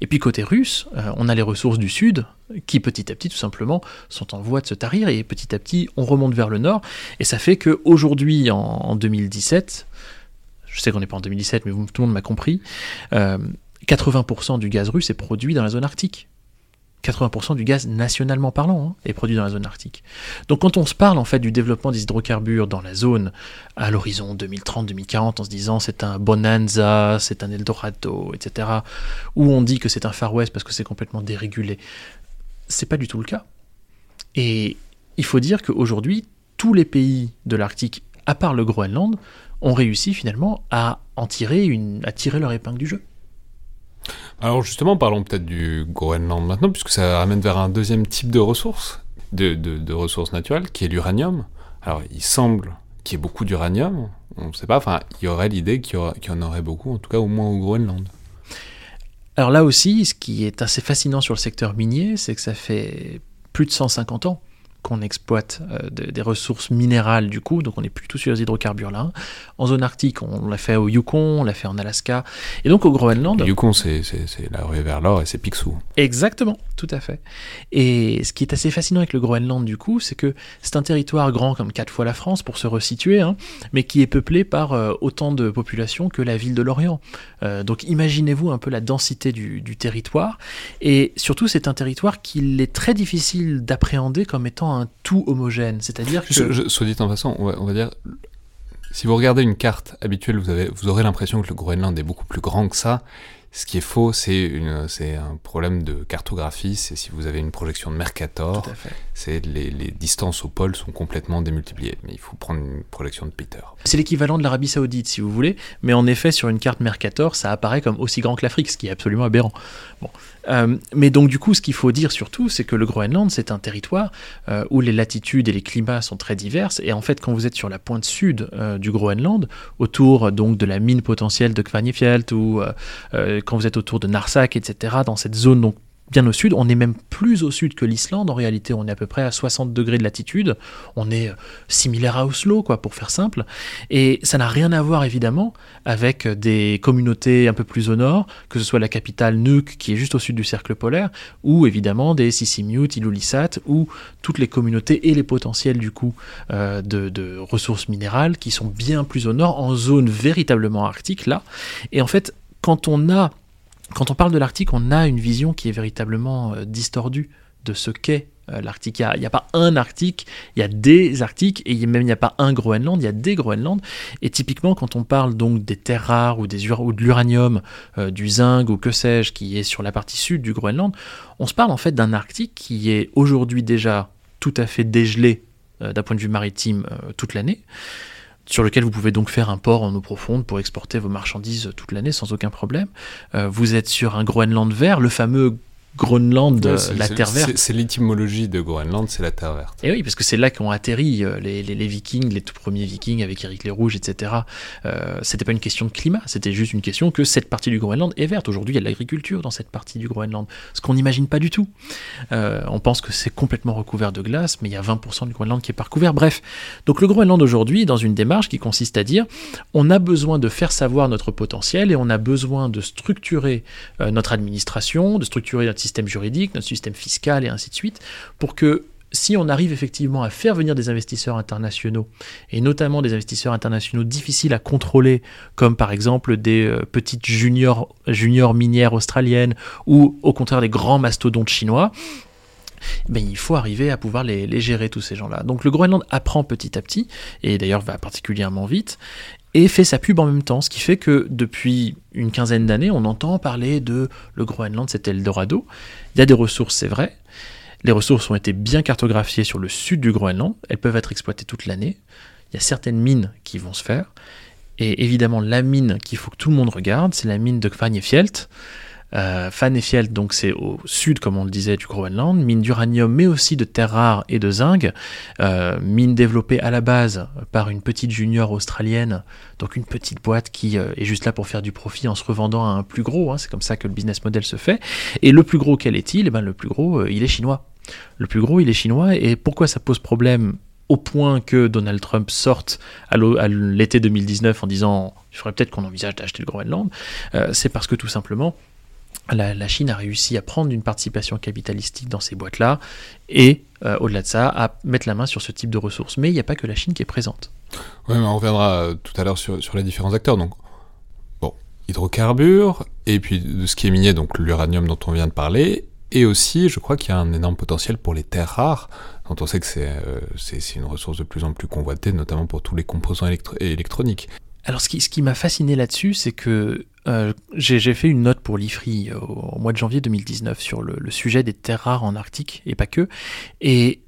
Et puis côté russe, euh, on a les ressources du sud qui petit à petit tout simplement sont en voie de se tarir et petit à petit on remonte vers le nord et ça fait que aujourd'hui en, en 2017, je sais qu'on n'est pas en 2017 mais tout le monde m'a compris, euh, 80% du gaz russe est produit dans la zone arctique. 80% du gaz nationalement parlant hein, est produit dans la zone arctique. Donc quand on se parle en fait du développement des hydrocarbures dans la zone à l'horizon 2030-2040 en se disant c'est un bonanza, c'est un Eldorado, etc., où on dit que c'est un Far West parce que c'est complètement dérégulé, c'est pas du tout le cas. Et il faut dire qu'aujourd'hui, tous les pays de l'Arctique, à part le Groenland, ont réussi finalement à en tirer une, à tirer leur épingle du jeu. Alors justement, parlons peut-être du Groenland maintenant, puisque ça ramène vers un deuxième type de ressources, de, ressources naturelles, qui est l'uranium. Alors il semble qu'il y ait beaucoup d'uranium, on ne sait pas, enfin il y aurait l'idée qu'il y, y, en aurait beaucoup, en tout cas au moins au Groenland. Alors là aussi, ce qui est assez fascinant sur le secteur minier, c'est que ça fait plus de 150 ans qu'on exploite euh, de, des ressources minérales du coup, donc on n'est plus tout sur les hydrocarbures là. En zone arctique, on l'a fait au Yukon, on l'a fait en Alaska, et donc au Groenland. Le Yukon, c'est la rue vers l'or et c'est Picsou. Exactement, tout à fait. Et ce qui est assez fascinant avec le Groenland du coup, c'est que c'est un territoire grand comme quatre fois la France pour se resituer, hein, mais qui est peuplé par euh, autant de populations que la ville de Lorient. Euh, donc imaginez-vous un peu la densité du, du territoire, et surtout c'est un territoire qu'il est très difficile d'appréhender comme étant un tout homogène. C'est-à-dire que. Je, je, soit dit en passant, on va, on va, dire. Si vous regardez une carte habituelle, vous, avez, vous aurez l'impression que le Groenland est beaucoup plus grand que ça. Ce qui est faux, c'est un problème de cartographie. C'est si vous avez une projection de Mercator, c'est les, les, distances au pôle sont complètement démultipliées. Mais il faut prendre une projection de Peter. C'est l'équivalent de l'Arabie Saoudite, si vous voulez. Mais en effet, sur une carte Mercator, ça apparaît comme aussi grand que l'Afrique, ce qui est absolument aberrant. Bon. Euh, mais donc du coup, ce qu'il faut dire surtout, c'est que le Groenland, c'est un territoire euh, où les latitudes et les climats sont très diverses. Et en fait, quand vous êtes sur la pointe sud euh, du Groenland, autour donc de la mine potentielle de Kvanefjeld ou quand vous êtes autour de Narsak, etc., dans cette zone donc bien au sud. On est même plus au sud que l'Islande. En réalité, on est à peu près à 60 degrés de latitude. On est similaire à Oslo, quoi, pour faire simple. Et ça n'a rien à voir, évidemment, avec des communautés un peu plus au nord, que ce soit la capitale Nuuk, qui est juste au sud du cercle polaire, ou évidemment des Sisimiut, Ilulissat, ou toutes les communautés et les potentiels, du coup, euh, de ressources minérales qui sont bien plus au nord, en zone véritablement arctique, là. Et en fait, quand on a quand on parle de l'Arctique, on a une vision qui est véritablement euh, distordue de ce qu'est euh, l'Arctique. Il n'y a, pas un Arctique, il y a des Arctiques, et même il n'y a pas un Groenland, il y a des Groenland. Et typiquement, quand on parle donc des terres rares ou, de l'uranium, euh, du zinc ou que sais-je, qui est sur la partie sud du Groenland, on se parle en fait d'un Arctique qui est aujourd'hui déjà tout à fait dégelé d'un point de vue maritime toute l'année sur lequel vous pouvez donc faire un port en eau profonde pour exporter vos marchandises toute l'année sans aucun problème. Euh, vous êtes sur un Groenland vert, le fameux Groenland, Ouais, la terre verte. C'est l'étymologie de Groenland, c'est la terre verte. Et oui, parce que c'est là qu'ont atterri euh, les, les, les, Vikings, les tout premiers Vikings avec Éric les Rouges, etc. Euh, c'était pas une question de climat, c'était juste une question que cette partie du Groenland est verte. Aujourd'hui, il y a de l'agriculture dans cette partie du Groenland, ce qu'on n'imagine pas du tout. Euh, on pense que c'est complètement recouvert de glace, mais il y a 20% du Groenland qui est pas recouvert. Bref, donc le Groenland aujourd'hui est dans une démarche qui consiste à dire on a besoin de faire savoir notre potentiel et on a besoin de structurer euh, notre administration, de structurer notre système juridique, notre système fiscal et ainsi de suite, pour que si on arrive effectivement à faire venir des investisseurs internationaux, et notamment des investisseurs internationaux difficiles à contrôler, comme par exemple des euh, petites juniors, juniors minières australiennes, ou au contraire des grands mastodontes chinois, ben, il faut arriver à pouvoir les, les gérer, tous ces gens-là. Donc le Groenland apprend petit à petit, et d'ailleurs va particulièrement vite, et fait sa pub en même temps, ce qui fait que depuis une quinzaine d'années, on entend parler de le Groenland, c'était Eldorado. Il y a des ressources, c'est vrai. Les ressources ont été bien cartographiées sur le sud du Groenland, elles peuvent être exploitées toute l'année. Il y a certaines mines qui vont se faire. Et évidemment, la mine qu'il faut que tout le monde regarde, c'est la mine de Kvanefjeld. Euh, Fanefjeld, donc c'est au sud, comme on le disait, du Groenland, mine d'uranium, mais aussi de terres rares et de zinc, euh, mine développée à la base par une petite junior australienne, donc une petite boîte qui euh, est juste là pour faire du profit en se revendant à un plus gros, hein, c'est comme ça que le business model se fait. Et le plus gros, quel est-il? Eh ben, Le plus gros, euh, il est chinois. Le plus gros, il est chinois, et pourquoi ça pose problème au point que Donald Trump sorte à l'été 2019 en disant il faudrait peut-être qu'on envisage d'acheter le Groenland, c'est parce que tout simplement la, Chine a réussi à prendre une participation capitalistique dans ces boîtes-là et, euh, au-delà de ça, à mettre la main sur ce type de ressources. Mais il n'y a pas que la Chine qui est présente. Oui, mais on reviendra euh, tout à l'heure sur, les différents acteurs. Donc, bon, hydrocarbures, et puis de ce qui est minier, donc l'uranium dont on vient de parler, et aussi, je crois qu'il y a un énorme potentiel pour les terres rares, dont on sait que c'est euh, une ressource de plus en plus convoitée, notamment pour tous les composants électroniques. Alors ce qui, ce qui m'a fasciné là-dessus, c'est que euh, j'ai fait une note pour l'IFRI euh, au, mois de janvier 2019 sur le, sujet des terres rares en Arctique, et pas que. Et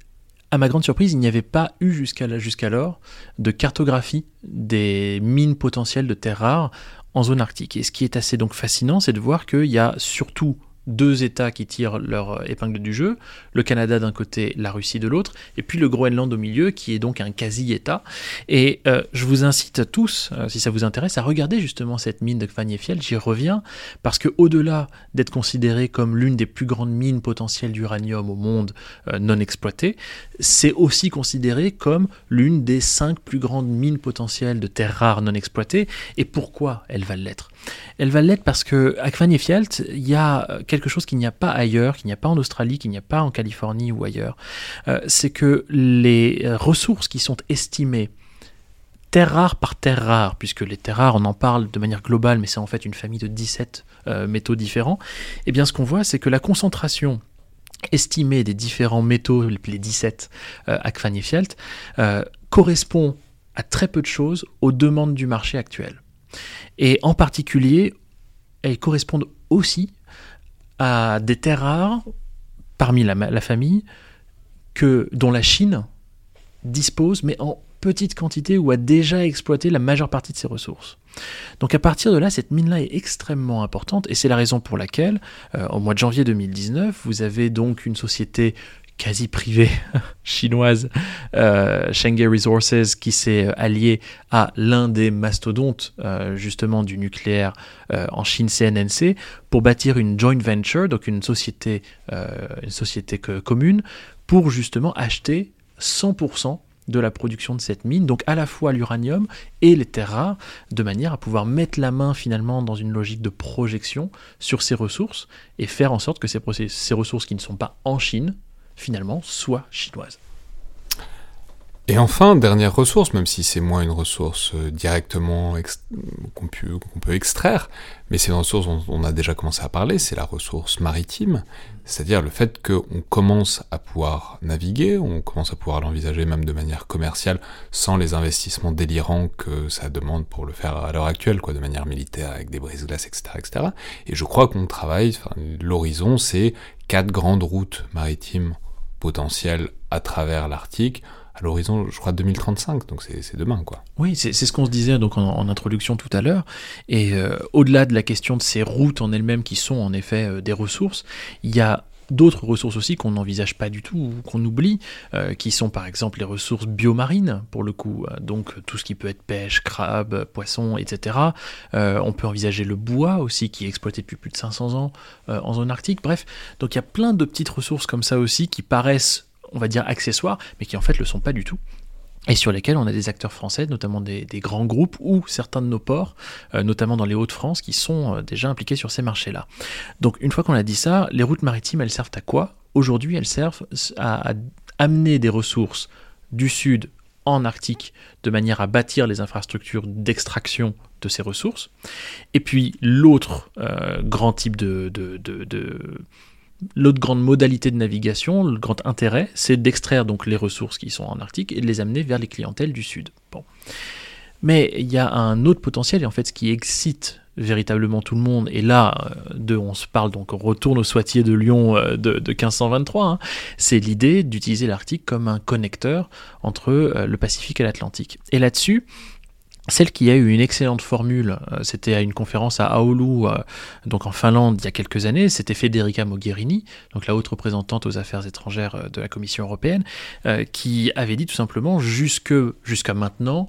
à ma grande surprise, il n'y avait pas eu jusqu'alors de cartographie des mines potentielles de terres rares en zone arctique. Et ce qui est assez donc fascinant, c'est de voir qu'il y a surtout deux États qui tirent leur épingle du jeu, le Canada d'un côté, la Russie de l'autre, et puis le Groenland au milieu, qui est donc un quasi-État. Et euh, je vous incite tous, euh, si ça vous intéresse, à regarder justement cette mine de Kvanjefield, j'y reviens, parce que au-delà d'être considérée comme l'une des plus grandes mines potentielles d'uranium au monde euh, non exploitées, c'est aussi considéré comme l'une des cinq plus grandes mines potentielles de terres rares non exploitées. Et pourquoi elle va l'être? Elle va l'être parce que à il y a quelque chose qu'il n'y a pas ailleurs, qu'il n'y a pas en Australie, qu'il n'y a pas en Californie ou ailleurs. Euh, c'est que les ressources qui sont estimées terre rare par terre rare, puisque les terres rares, on en parle de manière globale, mais c'est en fait une famille de 17 euh, métaux différents, et eh bien ce qu'on voit, c'est que la concentration estimée des différents métaux, les 17 euh, à Kvanefjeld, correspond à très peu de choses aux demandes du marché actuel. Et en particulier, elles correspondent aussi à des terres rares parmi la, famille que, dont la Chine dispose, mais en petite quantité ou a déjà exploité la majeure partie de ses ressources. Donc à partir de là, cette mine-là est extrêmement importante et c'est la raison pour laquelle, euh, au mois de janvier 2019, vous avez donc une société quasi privée chinoise, euh, Shenghe Resources, qui s'est euh, alliée à l'un des mastodontes euh, justement du nucléaire euh, en Chine, CNNC, pour bâtir une joint venture, donc une société, une société commune, pour justement acheter 100% de la production de cette mine, donc à la fois l'uranium et les terres rares, de manière à pouvoir mettre la main finalement dans une logique de projection sur ces ressources et faire en sorte que ces ressources qui ne sont pas en Chine finalement soit chinoise. Et enfin, dernière ressource, même si c'est moins une ressource euh, directement qu'on peut, extraire, mais c'est une ressource dont on a déjà commencé à parler, c'est la ressource maritime, c'est-à-dire le fait qu'on commence à pouvoir naviguer, on commence à pouvoir l'envisager même de manière commerciale, sans les investissements délirants que ça demande pour le faire à l'heure actuelle, quoi, de manière militaire, avec des brises-glaces, etc., etc. Et je crois qu'on travaille, l'horizon, c'est quatre grandes routes maritimes potentielles à travers l'Arctique, à l'horizon, je crois, 2035, donc c'est demain, quoi. Oui, c'est ce qu'on se disait donc en, introduction tout à l'heure, et euh, au-delà de la question de ces routes en elles-mêmes qui sont en effet euh, des ressources, il y a d'autres ressources aussi qu'on n'envisage pas du tout ou qu'on oublie, euh, qui sont par exemple les ressources biomarines, pour le coup, donc tout ce qui peut être pêche, crabe, poisson, etc. on peut envisager le bois aussi, qui est exploité depuis plus de 500 ans en zone arctique. Bref, donc il y a plein de petites ressources comme ça aussi qui paraissent on va dire, accessoires, mais qui en fait le sont pas du tout et sur lesquels on a des acteurs français, notamment des, grands groupes ou certains de nos ports, euh, notamment dans les Hauts-de-France, qui sont euh, déjà impliqués sur ces marchés-là. Donc une fois qu'on a dit ça, les routes maritimes, elles servent à quoi? Aujourd'hui, elles servent à, amener des ressources du sud en Arctique de manière à bâtir les infrastructures d'extraction de ces ressources. Et puis l'autre euh, grand type de, L'autre grande modalité de navigation, le grand intérêt, c'est d'extraire donc les ressources qui sont en Arctique et de les amener vers les clientèles du Sud. Bon. Mais il y a un autre potentiel, et en fait ce qui excite véritablement tout le monde, et là, euh, on se parle donc, on retourne au Soitier de Lyon euh, de, 1523, hein, c'est l'idée d'utiliser l'Arctique comme un connecteur entre euh, le Pacifique et l'Atlantique. Et là-dessus, celle qui a eu une excellente formule, euh, c'était à une conférence à Aoulu, euh, donc en Finlande, il y a quelques années, c'était Federica Mogherini, donc la haute représentante aux affaires étrangères euh, de la Commission européenne, qui avait dit tout simplement jusque jusqu'à maintenant,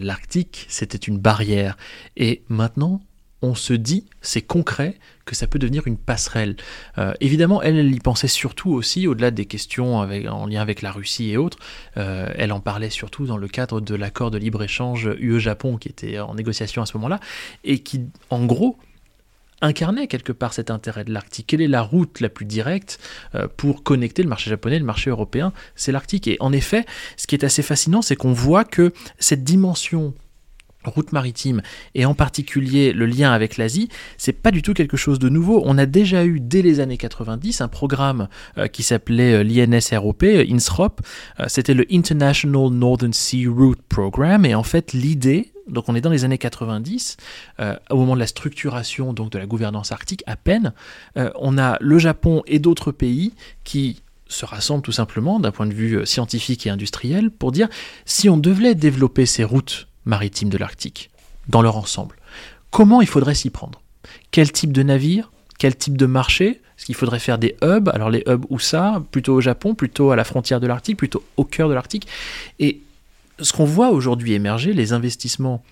l'Arctique c'était une barrière, et maintenant on se dit, c'est concret, que ça peut devenir une passerelle. Euh, évidemment, elle, y pensait surtout aussi, au-delà des questions en lien avec la Russie et autres, euh, elle en parlait surtout dans le cadre de l'accord de libre-échange UE-Japon qui était en négociation à ce moment-là, et qui, en gros, incarner quelque part cet intérêt de l'Arctique Quelle est la route la plus directe euh, pour connecter le marché japonais et le marché européen? C'est l'Arctique. Et en effet, ce qui est assez fascinant, c'est qu'on voit que cette dimension route maritime et en particulier le lien avec l'Asie, c'est pas du tout quelque chose de nouveau. On a déjà eu dès les années 90 un programme euh, qui s'appelait euh, l'INSROP, INSROP. C'était le International Northern Sea Route Program et en fait l'idée donc on est dans les années 90, euh, au moment de la structuration donc de la gouvernance arctique, à peine, euh, on a le Japon et d'autres pays qui se rassemblent tout simplement d'un point de vue euh, scientifique et industriel pour dire si on devait développer ces routes maritimes de l'Arctique dans leur ensemble, comment il faudrait s'y prendre? Quel type de navire? Quel type de marché? Est-ce qu'il faudrait faire des hubs? Alors les hubs où ça? Plutôt au Japon, plutôt à la frontière de l'Arctique, plutôt au cœur de l'Arctique? Et ce qu'on voit aujourd'hui émerger, les investissements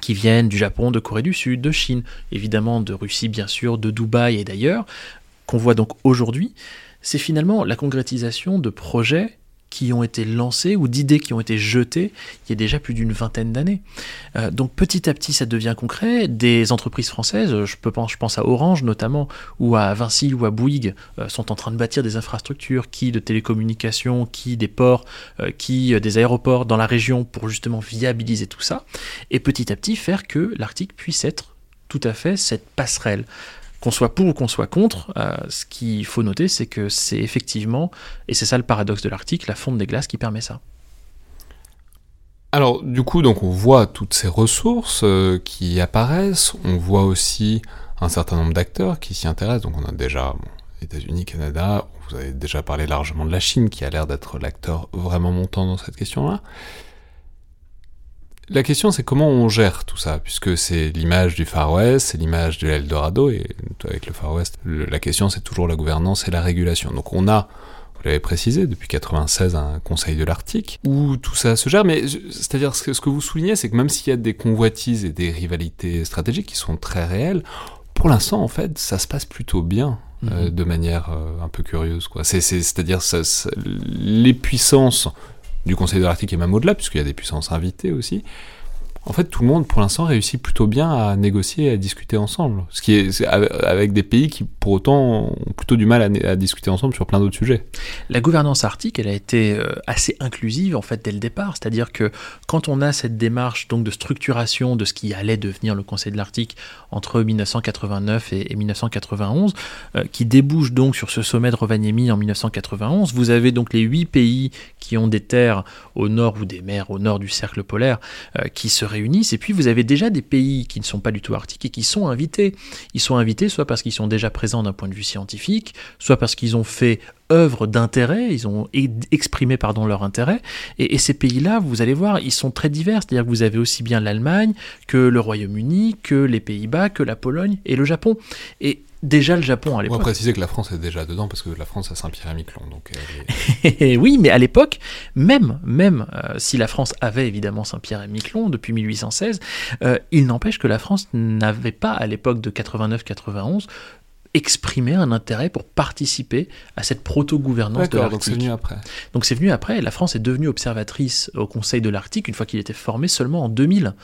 qui viennent du Japon, de Corée du Sud, de Chine, évidemment de Russie bien sûr, de Dubaï et d'ailleurs, qu'on voit donc aujourd'hui, c'est finalement la concrétisation de projets qui ont été lancés ou d'idées qui ont été jetées il y a déjà plus d'une vingtaine d'années. Euh, donc petit à petit, ça devient concret. Des entreprises françaises, je, peux, je pense à Orange notamment, ou à Vinci ou à Bouygues, euh, sont en train de bâtir des infrastructures, qui de télécommunications, qui des ports, euh, qui des aéroports dans la région pour justement viabiliser tout ça, et petit à petit faire que l'Arctique puisse être tout à fait cette passerelle qu'on soit pour ou qu'on soit contre, euh, ce qu'il faut noter, c'est que c'est effectivement, et c'est ça le paradoxe de l'Arctique, la fonte des glaces qui permet ça. Alors du coup, donc on voit toutes ces ressources euh, qui apparaissent, on voit aussi un certain nombre d'acteurs qui s'y intéressent. Donc on a déjà États-Unis, Canada, vous avez déjà parlé largement de la Chine qui a l'air d'être l'acteur vraiment montant dans cette question-là. La question, c'est comment on gère tout ça, puisque c'est l'image du Far West, c'est l'image de l'Eldorado, et avec le Far West, la question, c'est toujours la gouvernance et la régulation. Donc on a, vous l'avez précisé, depuis 96, un Conseil de l'Arctique, où tout ça se gère, mais c'est-à-dire ce que vous soulignez, c'est que même s'il y a des convoitises et des rivalités stratégiques qui sont très réelles, pour l'instant, en fait, ça se passe plutôt bien. Euh, mhm. de manière euh, un peu curieuse quoi c'est-à-dire les puissances du Conseil de l'Arctique et même au-delà, puisqu'il y a des puissances invitées aussi, en fait, tout le monde, pour l'instant, réussit plutôt bien à négocier et à discuter ensemble. Ce qui est avec des pays qui, pour autant, ont plutôt du mal à, discuter ensemble sur plein d'autres sujets. La gouvernance arctique, elle a été euh, assez inclusive, en fait, dès le départ. C'est-à-dire que quand on a cette démarche donc de structuration de ce qui allait devenir le Conseil de l'Arctique entre 1989 et, 1991, euh, qui débouche donc sur ce sommet de Rovaniemi en 1991, vous avez donc les huit pays qui ont des terres au nord ou des mers au nord du cercle polaire euh, qui se Et puis vous avez déjà des pays qui ne sont pas du tout arctiques et qui sont invités. Ils sont invités soit parce qu'ils sont déjà présents d'un point de vue scientifique, soit parce qu'ils ont fait œuvre d'intérêt, ils ont exprimé pardon leur intérêt. Et, ces pays-là, vous allez voir, ils sont très divers. C'est-à-dire que vous avez aussi bien l'Allemagne que le Royaume-Uni, que les Pays-Bas, que la Pologne et le Japon. Et déjà le Japon à l'époque. On va préciser que la France est déjà dedans parce que la France a Saint-Pierre et Miquelon. Donc oui, mais à l'époque, même, même euh, si la France avait évidemment Saint-Pierre et Miquelon depuis 1816, euh, il n'empêche que la France n'avait pas à l'époque de 89-91 exprimé un intérêt pour participer à cette proto-gouvernance de l'Arctique. donc c'est venu après. Donc c'est venu après. La France est devenue observatrice au Conseil de l'Arctique une fois qu'il était formé seulement en 2000.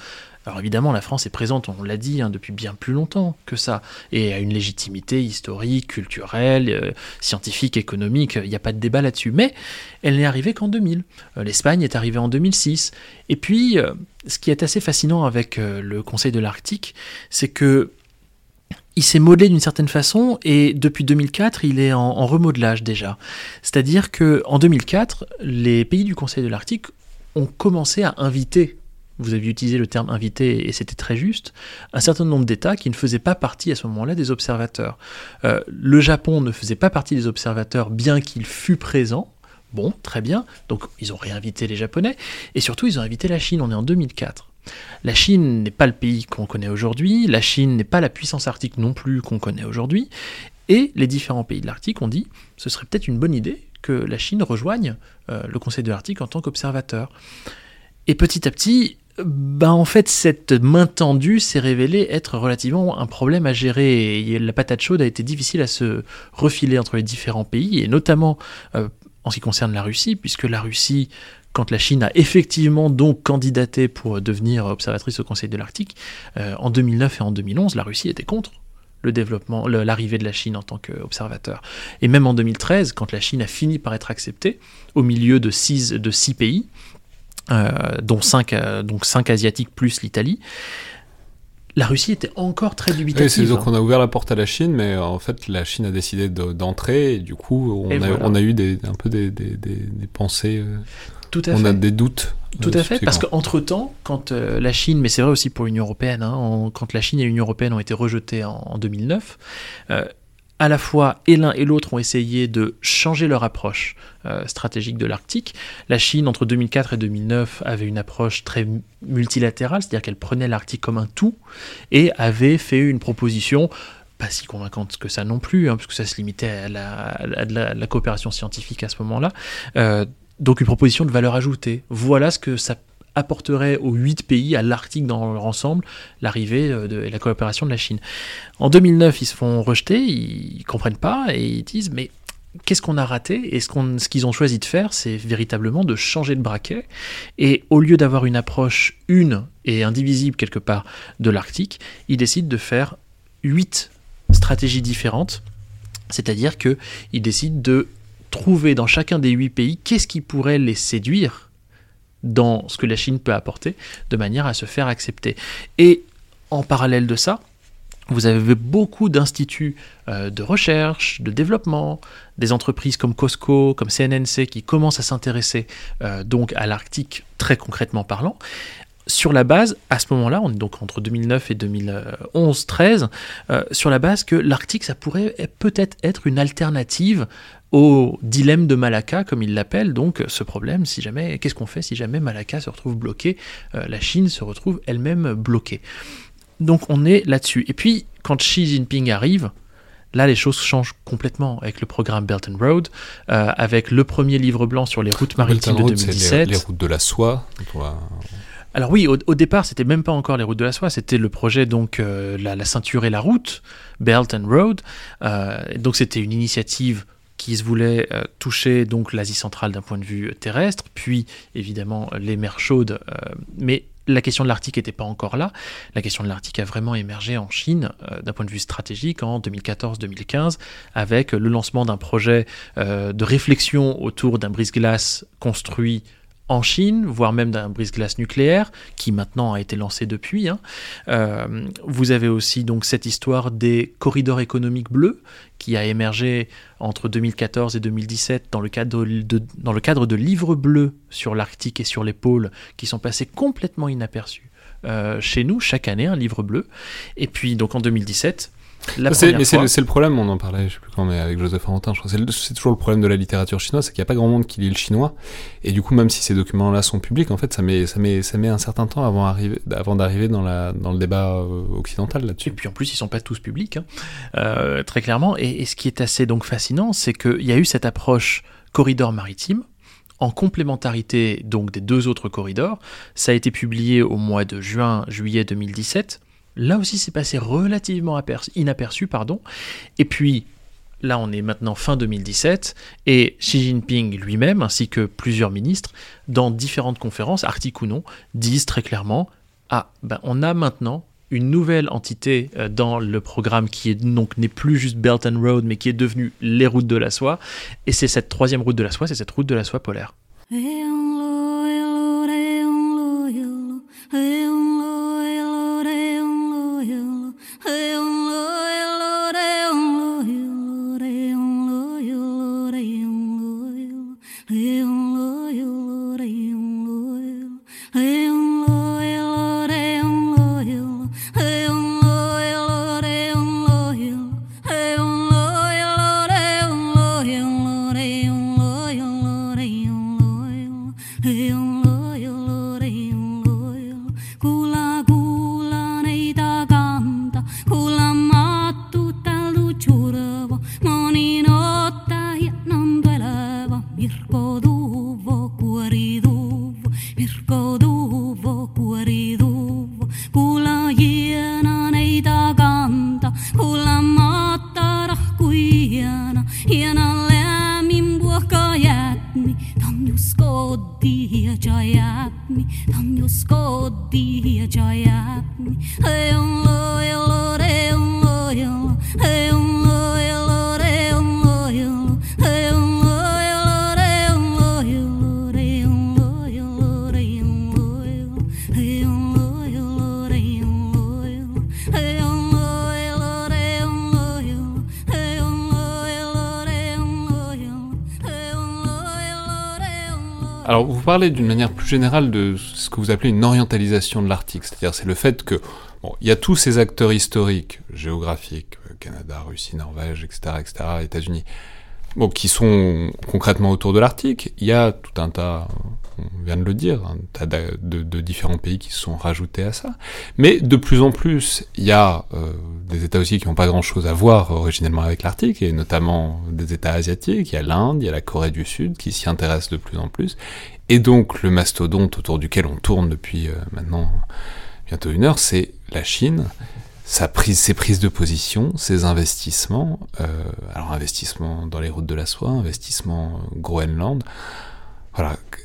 Alors évidemment, la France est présente, on l'a dit, hein, depuis bien plus longtemps que ça, et a une légitimité historique, culturelle, euh, scientifique, économique, il n'y a pas de débat là-dessus. Mais elle n'est arrivée qu'en 2000. Euh, L'Espagne est arrivée en 2006. Et puis, euh, ce qui est assez fascinant avec le Conseil de l'Arctique, c'est que il s'est modelé d'une certaine façon et depuis 2004, il est en, en remodelage déjà. C'est-à-dire que en 2004, les pays du Conseil de l'Arctique ont commencé à inviter vous aviez utilisé le terme invité et c'était très juste, un certain nombre d'États qui ne faisaient pas partie à ce moment-là des observateurs. Euh, le Japon ne faisait pas partie des observateurs bien qu'il fût présent. Bon, très bien, donc ils ont réinvité les Japonais, et surtout ils ont invité la Chine, on est en 2004. La Chine n'est pas le pays qu'on connaît aujourd'hui, la Chine n'est pas la puissance arctique non plus qu'on connaît aujourd'hui, et les différents pays de l'Arctique ont dit ce serait peut-être une bonne idée que la Chine rejoigne euh, le Conseil de l'Arctique en tant qu'observateur. Et petit à petit, bah en fait, cette main tendue s'est révélée être relativement un problème à gérer. Et la patate chaude a été difficile à se refiler entre les différents pays, et notamment euh, en ce qui concerne la Russie, puisque la Russie, quand la Chine a effectivement donc candidaté pour devenir observatrice au Conseil de l'Arctique, euh, en 2009 et en 2011, la Russie était contre le développement, l'arrivée de la Chine en tant qu'observateur. Et même en 2013, quand la Chine a fini par être acceptée, au milieu de six, pays, dont, cinq, euh, donc cinq asiatiques plus l'Italie, la Russie était encore très dubitative. c'est donc on a ouvert la porte à la Chine, mais en fait la Chine a décidé d'entrer et du coup on, a, on a, eu des, un peu des, des, des, pensées. Euh, Tout à on a des doutes. Tout à fait, parce qu'entre temps, quand la Chine, mais c'est vrai aussi pour l'Union européenne, hein, quand la Chine et l'Union européenne ont été rejetées en, en 2009, à la fois et l'un et l'autre ont essayé de changer leur approche euh, stratégique de l'Arctique. La Chine, entre 2004 et 2009, avait une approche très multilatérale, c'est-à-dire qu'elle prenait l'Arctique comme un tout et avait fait une proposition pas si convaincante que ça non plus, hein, puisque ça se limitait à la, coopération scientifique à ce moment-là. Euh, donc une proposition de valeur ajoutée. Voilà ce que ça apporterait aux huit pays, à l'Arctique dans leur ensemble, l'arrivée euh, et la coopération de la Chine. En 2009, ils se font rejeter, ils comprennent pas et ils disent mais qu'est-ce qu'on a raté? Et ce qu'ils ont choisi de faire, c'est véritablement de changer de braquet? Et au lieu d'avoir une approche une et indivisible quelque part de l'Arctique, ils décident de faire huit stratégies différentes. C'est-à-dire qu'ils décident de trouver dans chacun des huit pays qu'est-ce qui pourrait les séduire dans ce que la Chine peut apporter, de manière à se faire accepter. Et en parallèle de ça, vous avez beaucoup d'instituts euh, de recherche, de développement, des entreprises comme Costco, comme CNNC qui commencent à s'intéresser euh, donc à l'Arctique très concrètement parlant. Sur la base, à ce moment-là, on est donc entre 2009 et 2011-13, euh, sur la base que l'Arctique, ça pourrait peut-être être une alternative au dilemme de Malacca, comme il l'appelle, donc ce problème, si jamais, qu'est-ce qu'on fait si jamais Malacca se retrouve bloqué, euh, la Chine se retrouve elle-même bloquée? Donc on est là-dessus. Et puis, quand Xi Jinping arrive, là les choses changent complètement avec le programme Belt and Road, euh, avec le premier livre blanc sur les routes maritimes de 2017. Les, les, routes de la soie. Alors oui, au, départ, c'était même pas encore les routes de la soie, c'était le projet donc euh, la, ceinture et la route, Belt and Road. donc c'était une initiative qui se voulait euh, toucher donc l'Asie centrale d'un point de vue terrestre, puis évidemment les mers chaudes, euh, mais la question de l'Arctique n'était pas encore là. La question de l'Arctique a vraiment émergé en Chine euh, d'un point de vue stratégique en 2014-2015 avec le lancement d'un projet de réflexion autour d'un brise-glace construit en Chine, voire même d'un brise-glace nucléaire, qui maintenant a été lancé depuis. Hein. Euh, vous avez aussi donc cette histoire des corridors économiques bleus, qui a émergé entre 2014 et 2017 dans le cadre de, livres bleus sur l'Arctique et sur les pôles, qui sont passés complètement inaperçus. Euh, chez nous, chaque année, un livre bleu. Et puis, donc en 2017, c'est, mais c'est, le, problème, on en parlait, je sais plus quand, mais avec Joseph Arentin, je crois. C'est, toujours le problème de la littérature chinoise, c'est qu'il n'y a pas grand monde qui lit le chinois. Et du coup, même si ces documents-là sont publics, en fait, ça met, ça met, ça met un certain temps avant, arriver, avant d'arriver dans, la, dans le débat euh, occidental là-dessus. Et puis en plus, ils sont pas tous publics, hein. euh, très clairement. Et, et, ce qui est assez donc fascinant, c'est qu'il y a eu cette approche corridor maritime, en complémentarité donc des deux autres corridors. Ça a été publié au mois de juin-juillet 2017. Là aussi, c'est passé relativement inaperçu. Pardon. Et puis, là, on est maintenant fin 2017, et Xi Jinping lui-même, ainsi que plusieurs ministres, dans différentes conférences, articles ou non, disent très clairement Ah, ben, on a maintenant une nouvelle entité euh, dans le programme qui est donc n'est plus juste Belt and Road, mais qui est devenue les routes de la soie. Et c'est cette troisième route de la soie, c'est cette route de la soie polaire. D'une manière plus générale de ce que vous appelez une orientalisation de l'Arctique, c'est-à-dire c'est le fait que bon, il y a tous ces acteurs historiques, géographiques, euh, Canada, Russie, Norvège, etc., etc., États-Unis, bon, qui sont concrètement autour de l'Arctique. Il y a tout un tas on vient de le dire, un tas de, différents pays qui se sont rajoutés à ça. Mais de plus en plus, il y a euh, des États aussi qui n'ont pas grand-chose à voir originellement avec l'Arctique, et notamment des États asiatiques. Il y a l'Inde, il y a la Corée du Sud qui s'y intéressent de plus en plus. Et donc le mastodonte autour duquel on tourne depuis euh, maintenant bientôt une heure, c'est la Chine. Ses prises de position, ses investissements, euh, alors investissement dans les routes de la soie, investissement Groenland,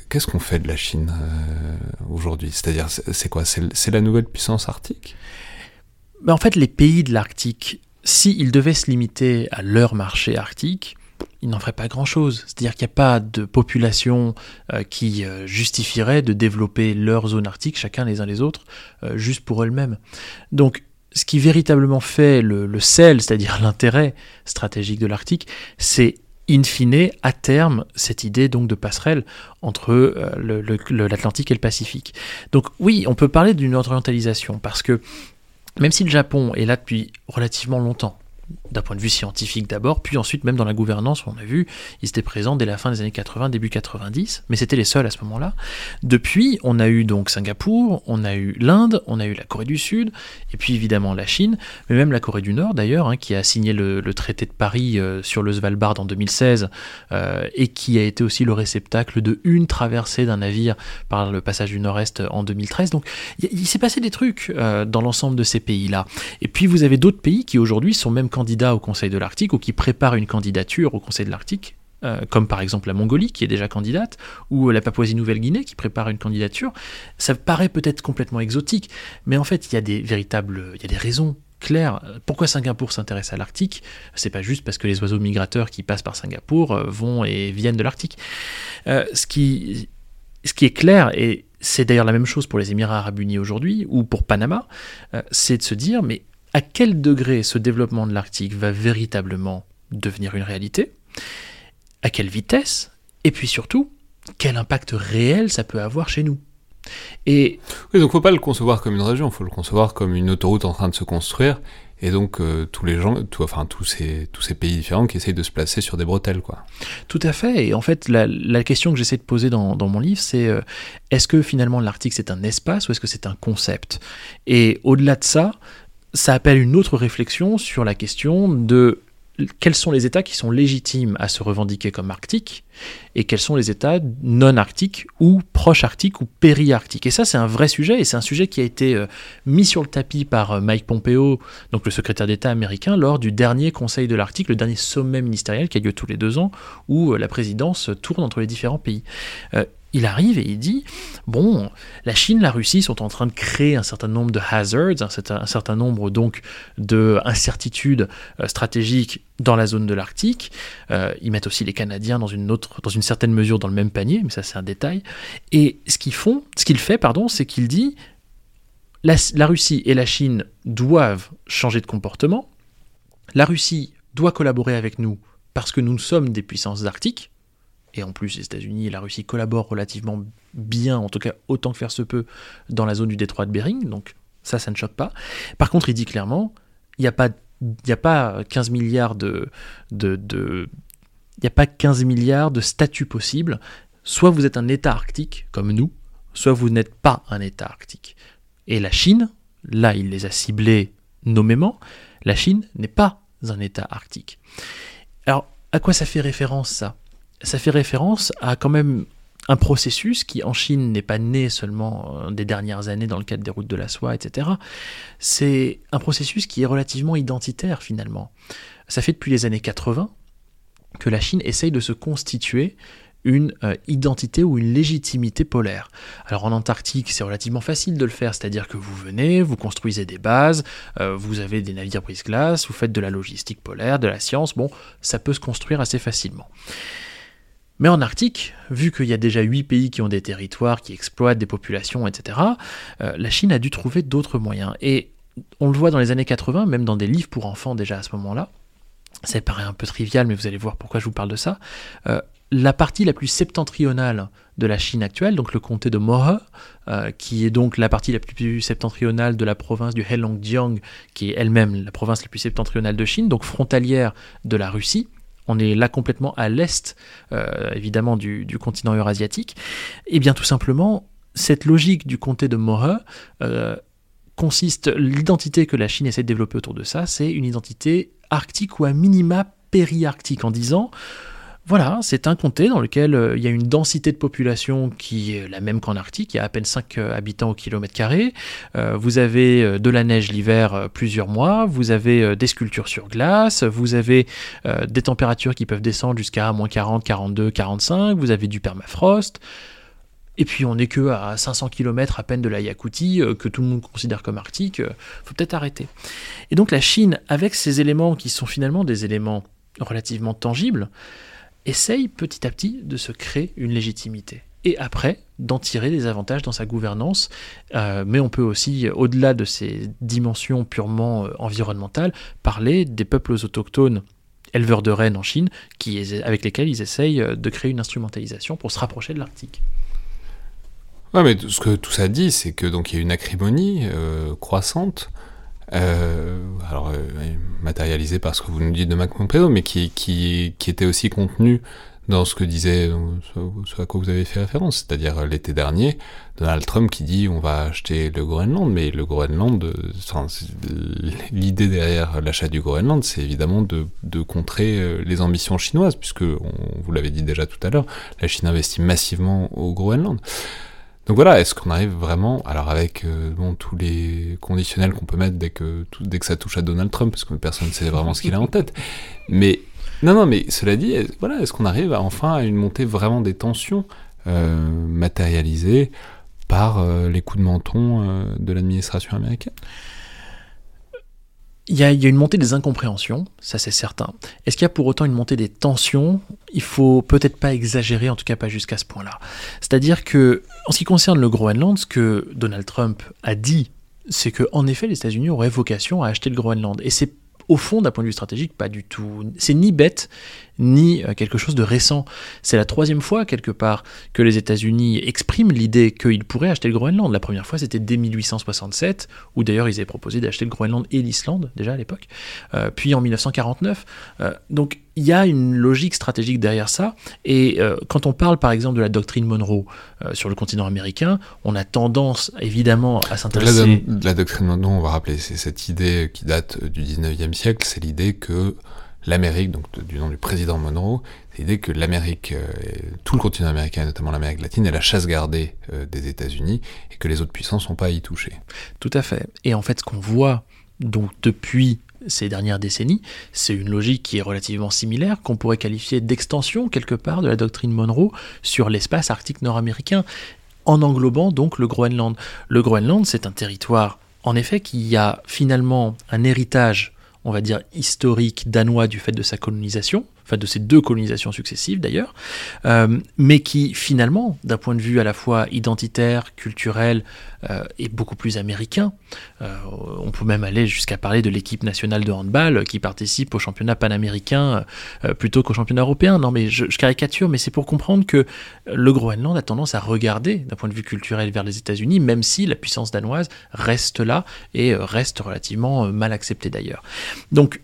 qu'est-ce qu'on fait de la Chine euh, aujourd'hui? C'est-à-dire, c'est quoi? C'est la nouvelle puissance arctique? Ben, En fait, les pays de l'Arctique, s'ils devaient se limiter à leur marché arctique, ils n'en feraient pas grand-chose. C'est-à-dire qu'il n'y a pas de population euh, qui euh, justifierait de développer leur zone arctique, chacun les uns les autres, juste pour elles-mêmes. Donc, ce qui véritablement fait le sel, c'est-à-dire l'intérêt stratégique de l'Arctique, c'est in fine, à terme, cette idée donc de passerelle entre euh, l'Atlantique et le Pacifique. Donc oui, on peut parler d'une orientalisation, parce que même si le Japon est là depuis relativement longtemps, d'un point de vue scientifique d'abord, puis ensuite même dans la gouvernance, on a vu, ils étaient présents dès la fin des années 80, début 90, mais c'était les seuls à ce moment-là. Depuis, on a eu donc Singapour, on a eu l'Inde, on a eu la Corée du Sud, et puis évidemment la Chine, mais même la Corée du Nord d'ailleurs, hein, qui a signé le, traité de Paris euh, sur le Svalbard en 2016, euh, et qui a été aussi le réceptacle de une traversée d'un navire par le passage du Nord-Est en 2013. Donc il, s'est passé des trucs euh, dans l'ensemble de ces pays-là. Et puis vous avez d'autres pays qui aujourd'hui sont même candidats au Conseil de l'Arctique ou qui préparent une candidature au Conseil de l'Arctique, euh, comme par exemple la Mongolie qui est déjà candidate, ou la Papouasie-Nouvelle-Guinée qui prépare une candidature, ça paraît peut-être complètement exotique, mais en fait il y a des véritables, il y a des raisons claires. Pourquoi Singapour s'intéresse à l'Arctique? C'est pas juste parce que les oiseaux migrateurs qui passent par Singapour euh, vont et viennent de l'Arctique. Euh, ce, qui, ce qui est clair, et c'est d'ailleurs la même chose pour les Émirats arabes unis aujourd'hui, ou pour Panama, c'est de se dire, mais à quel degré ce développement de l'Arctique va véritablement devenir une réalité, à quelle vitesse, et puis surtout, quel impact réel ça peut avoir chez nous? Et oui, donc faut pas le concevoir comme une région, faut le concevoir comme une autoroute en train de se construire, et donc euh, tous les gens, enfin tous ces tous ces pays différents qui essayent de se placer sur des bretelles, quoi. Tout à fait. Et en fait, la, question que j'essaie de poser dans, mon livre, c'est euh, est-ce que finalement l'Arctique c'est un espace ou est-ce que c'est un concept? Et au-delà de ça, ça appelle une autre réflexion sur la question de quels sont les États qui sont légitimes à se revendiquer comme arctiques et quels sont les États non arctiques ou proches arctiques ou périarctiques. Et ça, c'est un vrai sujet et c'est un sujet qui a été euh, mis sur le tapis par euh, Mike Pompeo, donc le secrétaire d'État américain, lors du dernier Conseil de l'Arctique, le dernier sommet ministériel qui a lieu tous les deux ans, où euh, la présidence tourne entre les différents pays il arrive et il dit bon, la Chine, la Russie sont en train de créer un certain nombre de hazards, un certain, nombre donc de incertitudes euh, stratégiques dans la zone de l'Arctique. Euh, ils mettent aussi les Canadiens dans une autre, dans certaine mesure dans le même panier, mais ça c'est un détail. Et ce qu'il fait, pardon, c'est qu'il dit la, la Russie et la Chine doivent changer de comportement. La Russie doit collaborer avec nous parce que nous sommes des puissances arctiques et en plus les États-Unis et la Russie collaborent relativement bien, en tout cas autant que faire se peut, dans la zone du détroit de Bering, donc ça, ça ne choque pas. Par contre, il dit clairement, il n'y a pas il a pas 15 milliards de il n'y a pas 15 milliards de statuts possibles. Soit vous êtes un État arctique, comme nous, soit vous n'êtes pas un État arctique. Et la Chine, là, il les a ciblés nommément, la Chine n'est pas un État arctique. Alors, à quoi ça fait référence ça? Ça fait référence à quand même un processus qui en Chine n'est pas né seulement euh, des dernières années dans le cadre des routes de la soie, etc. C'est un processus qui est relativement identitaire finalement. Ça fait depuis les années 80 que la Chine essaye de se constituer une euh, identité ou une légitimité polaire. Alors en Antarctique, c'est relativement facile de le faire, c'est-à-dire que vous venez, vous construisez des bases, euh, vous avez des navires brise-glace, vous faites de la logistique polaire, de la science, bon, ça peut se construire assez facilement. Mais en Arctique, vu qu'il y a déjà 8 pays qui ont des territoires, qui exploitent des populations, etc., euh, la Chine a dû trouver d'autres moyens. Et on le voit dans les années 80, même dans des livres pour enfants déjà à ce moment-là, ça paraît un peu trivial, mais vous allez voir pourquoi je vous parle de ça. Euh, la partie la plus septentrionale de la Chine actuelle, donc le comté de Mohe, euh, qui est donc la partie la plus septentrionale de la province du Heilongjiang, qui est elle-même la province la plus septentrionale de Chine, donc frontalière de la Russie. On est là complètement à l'est, euh, évidemment, du, continent eurasiatique. Et eh bien tout simplement, cette logique du comté de Mohe consiste, l'identité que la Chine essaie de développer autour de ça, c'est une identité arctique ou à minima périarctique, en disant voilà, c'est un comté dans lequel euh, il y a une densité de population qui est la même qu'en Arctique, il y a à peine 5 euh, habitants au kilomètre carré, euh, vous avez de la neige l'hiver plusieurs mois, vous avez des sculptures sur glace, vous avez des températures qui peuvent descendre jusqu'à moins 40, 42, 45, vous avez du permafrost, et puis on n'est que à 500 km à peine de la Yakoutie, que tout le monde considère comme arctique, faut peut-être arrêter. Et donc la Chine, avec ces éléments qui sont finalement des éléments relativement tangibles, essaye petit à petit de se créer une légitimité. Et après, d'en tirer des avantages dans sa gouvernance. Euh, mais on peut aussi, au-delà de ces dimensions purement euh, environnementales, parler des peuples autochtones éleveurs de rennes en Chine, qui, avec lesquels ils essayent euh, de créer une instrumentalisation pour se rapprocher de l'Arctique. Ouais, mais ce que tout ça dit, c'est que donc il y a une acrimonie croissante euh, alors euh, matérialisé par ce que vous nous dites de Mac Pompeo, mais qui, qui, qui était aussi contenu dans ce que disait, ce, à quoi vous avez fait référence, c'est-à-dire euh, l'été dernier, Donald Trump qui dit on va acheter le Groenland, mais le Groenland, l'idée derrière l'achat du Groenland, c'est évidemment de, de, contrer les ambitions chinoises, puisque, on, vous l'avez dit déjà tout à l'heure, la Chine investit massivement au Groenland. Donc voilà, est-ce qu'on arrive vraiment, alors avec euh, bon, tous les conditionnels qu'on peut mettre dès que, dès que ça touche à Donald Trump, parce que personne ne sait vraiment ce qu'il a en tête, mais non, non, mais cela dit, est, voilà, est-ce qu'on arrive enfin à une montée vraiment des tensions euh, matérialisées par euh, les coups de menton de l'administration américaine? Il y, a, une montée des incompréhensions, ça c'est certain. Est-ce qu'il y a pour autant une montée des tensions? Il faut peut-être pas exagérer, en tout cas pas jusqu'à ce point-là. C'est-à-dire que, en ce qui concerne le Groenland, ce que Donald Trump a dit, c'est que en effet les États-Unis auraient vocation à acheter le Groenland. Et c'est au fond, d'un point de vue stratégique, pas du tout. C'est ni bête, ni euh, quelque chose de récent. C'est la troisième fois, quelque part, que les États-Unis expriment l'idée qu'ils pourraient acheter le Groenland. La première fois, c'était dès 1867, où d'ailleurs ils avaient proposé d'acheter le Groenland et l'Islande, déjà à l'époque. Euh, puis en 1949. Euh, donc il y a une logique stratégique derrière ça. Et quand on parle par exemple de la doctrine Monroe sur le continent américain, on a tendance évidemment à s'intéresser. La, la, doctrine Monroe, on va rappeler, c'est cette idée qui date du 19e siècle, c'est l'idée que l'Amérique, donc du nom du président Monroe, c'est l'idée que l'Amérique, euh, tout le continent américain, notamment l'Amérique latine, est la chasse gardée euh, des États-Unis et que les autres puissances ne sont pas à y toucher. Tout à fait. Et en fait, ce qu'on voit donc depuis ces dernières décennies, c'est une logique qui est relativement similaire, qu'on pourrait qualifier d'extension quelque part de la doctrine Monroe sur l'espace arctique nord-américain, en englobant donc le Groenland. Le Groenland, c'est un territoire, en effet, qui a finalement un héritage on va dire, historique danois du fait de sa colonisation, enfin de ces deux colonisations successives d'ailleurs, euh, mais qui finalement, d'un point de vue à la fois identitaire, culturel, euh, est beaucoup plus américain. Euh, on peut même aller jusqu'à parler de l'équipe nationale de handball qui participe au championnat panaméricain plutôt qu'au championnat européen. Non mais je, caricature, mais c'est pour comprendre que le Groenland a tendance à regarder d'un point de vue culturel vers les États-Unis, même si la puissance danoise reste là et reste relativement mal acceptée d'ailleurs. Donc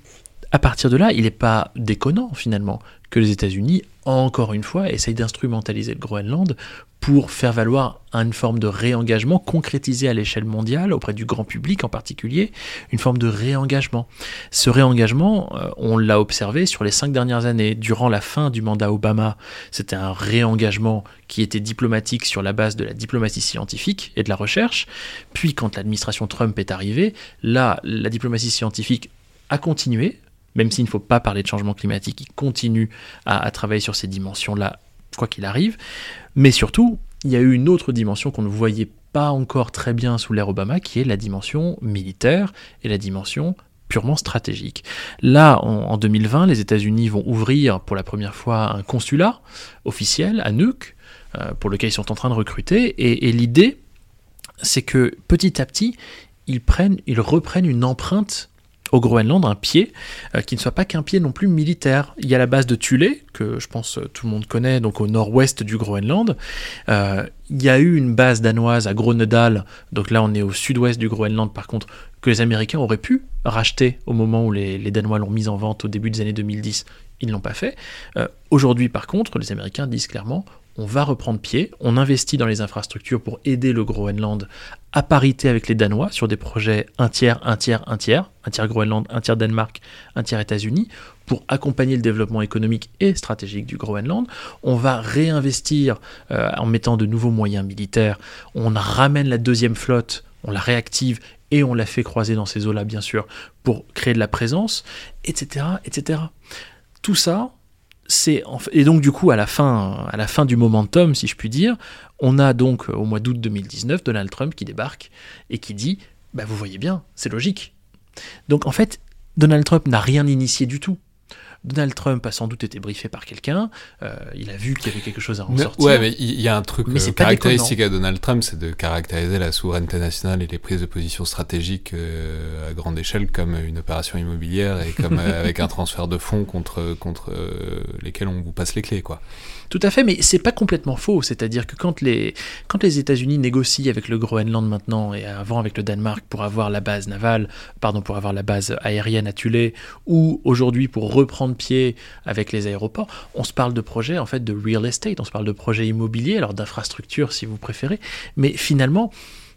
à partir de là, il n'est pas déconnant finalement que les États-Unis, encore une fois, essayent d'instrumentaliser le Groenland pour faire valoir une forme de réengagement concrétisé à l'échelle mondiale, auprès du grand public en particulier, une forme de réengagement. Ce réengagement, euh, on l'a observé sur les cinq dernières années. Durant la fin du mandat Obama, c'était un réengagement qui était diplomatique sur la base de la diplomatie scientifique et de la recherche. Puis quand l'administration Trump est arrivée, là, la diplomatie scientifique a continué, même s'il ne faut pas parler de changement climatique, il continue à, travailler sur ces dimensions-là crois qu'il arrive. Mais surtout, il y a eu une autre dimension qu'on ne voyait pas encore très bien sous l'ère Obama, qui est la dimension militaire et la dimension purement stratégique. Là, en, 2020, les États-Unis vont ouvrir pour la première fois un consulat officiel à Nuuk, euh, pour lequel ils sont en train de recruter, et, et l'idée, c'est que petit à petit, ils, prennent, ils reprennent une empreinte au Groenland un pied euh, qui ne soit pas qu'un pied non plus militaire. Il y a la base de Thule, que je pense euh, tout le monde connaît, donc au nord-ouest du Groenland. Euh, il y a eu une base danoise à Gronedal, donc là on est au sud-ouest du Groenland par contre, que les Américains auraient pu racheter au moment où les, Danois l'ont mise en vente au début des années 2010. Ils ne l'ont pas fait. Aujourd'hui par contre, les Américains disent clairement, on va reprendre pied, on investit dans les infrastructures pour aider le Groenland à parité avec les Danois sur des projets un tiers, un tiers, un tiers, un tiers Groenland, un tiers Danemark, un tiers États-Unis, pour accompagner le développement économique et stratégique du Groenland. On va réinvestir euh, en mettant de nouveaux moyens militaires. On ramène la deuxième flotte, on la réactive et on la fait croiser dans ces eaux-là, bien sûr, pour créer de la présence, etc., etc. Tout ça, et donc du coup à la fin à la fin du momentum si je puis dire on a donc au mois d'août 2019 Donald Trump qui débarque et qui dit bah vous voyez bien c'est logique. Donc en fait Donald Trump n'a rien initié du tout Donald Trump a sans doute été briefé par quelqu'un, euh, il a vu qu'il y avait quelque chose à en sortir. Ouais, mais il y a un truc euh, caractéristique à Donald Trump, c'est de caractériser la souveraineté nationale et les prises de position stratégiques euh, à grande échelle comme une opération immobilière et comme avec un transfert de fonds contre, contre lesquels on vous passe les clés, quoi. Tout à fait, mais c'est pas complètement faux. C'est-à-dire que quand les, quand les États-Unis négocient avec le Groenland maintenant et avant avec le Danemark pour avoir la base navale, pardon, pour avoir la base aérienne à Tulé, ou aujourd'hui pour reprendre pied avec les aéroports, on se parle de projets en fait de real estate, on se parle de projets immobiliers, alors d'infrastructures si vous préférez, mais finalement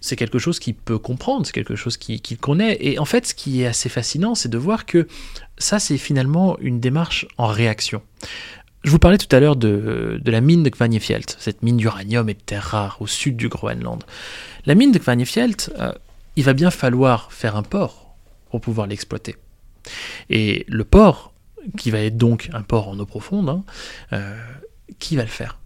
c'est quelque chose qu'il peut comprendre, c'est quelque chose qu'il connaît. Et en fait, ce qui est assez fascinant, c'est de voir que ça, c'est finalement une démarche en réaction. Je vous parlais tout à l'heure de, la mine de Kvanjefjeld, cette mine d'uranium et de terres rares au sud du Groenland. La mine de Kvanjefjeld, euh, il va bien falloir faire un port pour pouvoir l'exploiter. Et le port, qui va être donc un port en eau profonde, hein, euh, qui va le faire?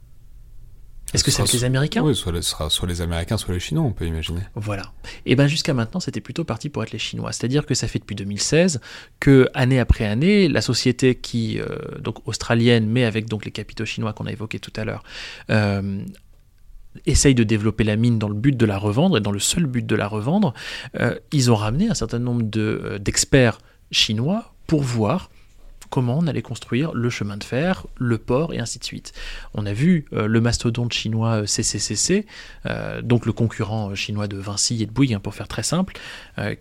Est-ce que c'est avec les Américains? Oui, soit, ce sera soit les Américains, soit les Chinois, on peut imaginer. Voilà. Et bien jusqu'à maintenant, c'était plutôt parti pour être les Chinois. C'est-à-dire que ça fait depuis 2016 que, année après année, la société qui, euh, donc australienne, mais avec donc les capitaux chinois qu'on a évoqués tout à l'heure, euh, essaye de développer la mine dans le but de la revendre, et dans le seul but de la revendre, ils ont ramené un certain nombre d'experts chinois pour voir comment on allait construire le chemin de fer, le port et ainsi de suite. On a vu euh, le mastodonte chinois CCCC, euh, euh, donc le concurrent chinois de Vinci et de Bouygues, hein, pour faire très simple,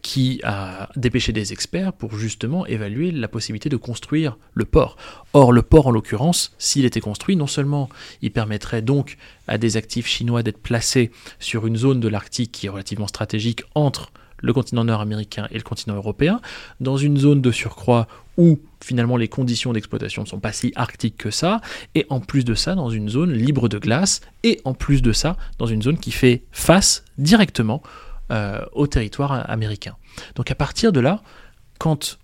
qui a dépêché des experts pour justement évaluer la possibilité de construire le port. Or, le port, en l'occurrence, s'il était construit, non seulement il permettrait donc à des actifs chinois d'être placés sur une zone de l'Arctique qui est relativement stratégique entre le continent nord-américain et le continent européen, dans une zone de surcroît où finalement les conditions d'exploitation ne sont pas si arctiques que ça, et en plus de ça dans une zone libre de glace, et en plus de ça dans une zone qui fait face directement euh, au territoire américain. Donc à partir de là, quand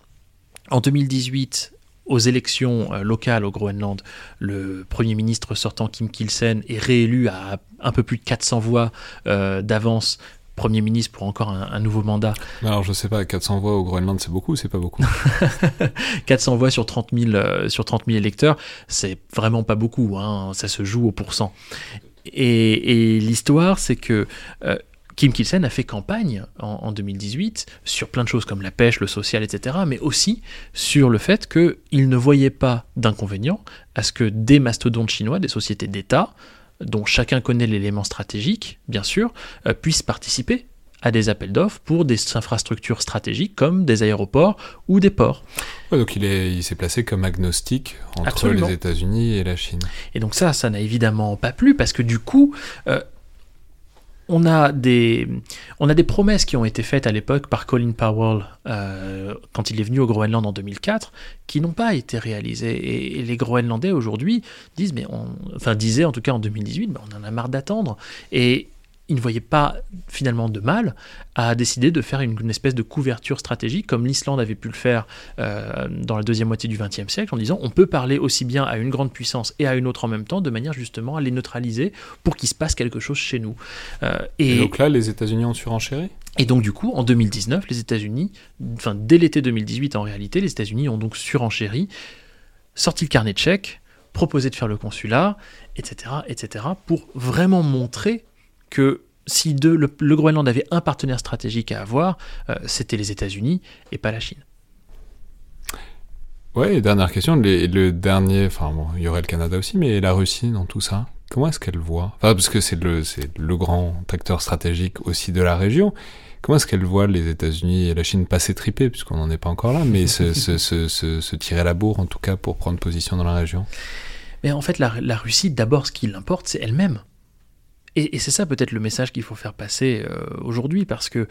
en 2018 aux élections euh, locales au Groenland, le Premier ministre sortant Kim Kilsen est réélu à un peu plus de 400 voix euh, d'avance Premier ministre pour encore un, nouveau mandat. Alors je sais pas, 400 voix au Groenland c'est beaucoup ou c'est pas beaucoup? 400 voix sur 30 000, euh, sur 30 électeurs, c'est vraiment pas beaucoup, hein, ça se joue au pourcent. Et, l'histoire c'est que... Euh, Kim Kilsen a fait campagne en, 2018 sur plein de choses comme la pêche, le social, etc., mais aussi sur le fait qu'il ne voyait pas d'inconvénient à ce que des mastodontes chinois, des sociétés d'État, dont chacun connaît l'élément stratégique, bien sûr, euh, puissent participer à des appels d'offres pour des infrastructures stratégiques comme des aéroports ou des ports. donc il, est, il s'est placé comme agnostique entre les États-Unis et la Chine. Et donc ça, ça n'a évidemment pas plu parce que du coup, euh, on a, des, on a des promesses qui ont été faites à l'époque par Colin Powell euh, quand il est venu au Groenland en 2004 qui n'ont pas été réalisées. Et, les Groenlandais aujourd'hui disent, mais enfin disaient en tout cas en 2018, mais on en a marre d'attendre. Et il ne voyait pas finalement de mal à décider de faire une, espèce de couverture stratégique comme l'Islande avait pu le faire euh, dans la deuxième moitié du XXe siècle en disant on peut parler aussi bien à une grande puissance et à une autre en même temps de manière justement à les neutraliser pour qu'il se passe quelque chose chez nous. Euh, et, donc là, les États-Unis ont surenchéri? Et donc du coup, en 2019, les États-Unis, enfin dès l'été 2018 en réalité, les États-Unis ont donc surenchéri, sorti le carnet de chèques, proposé de faire le consulat, etc., etc., pour vraiment montrer que si le, Groenland avait un partenaire stratégique à avoir, euh, c'était les États-Unis et pas la Chine. Ouais, dernière question, le dernier, enfin bon, il y aurait le Canada aussi, mais la Russie dans tout ça, comment est-ce qu'elle voit? Enfin, parce que c'est le, le grand acteur stratégique aussi de la région. Comment est-ce qu'elle voit les États-Unis et la Chine passer triper, puisqu'on n'en est pas encore là, mais se, se, se, se, tirer la bourre en tout cas pour prendre position dans la région? Mais en fait, la, la Russie, d'abord, ce qui l'importe, c'est elle-même. Et, c'est ça peut-être le message qu'il faut faire passer euh, aujourd'hui, parce que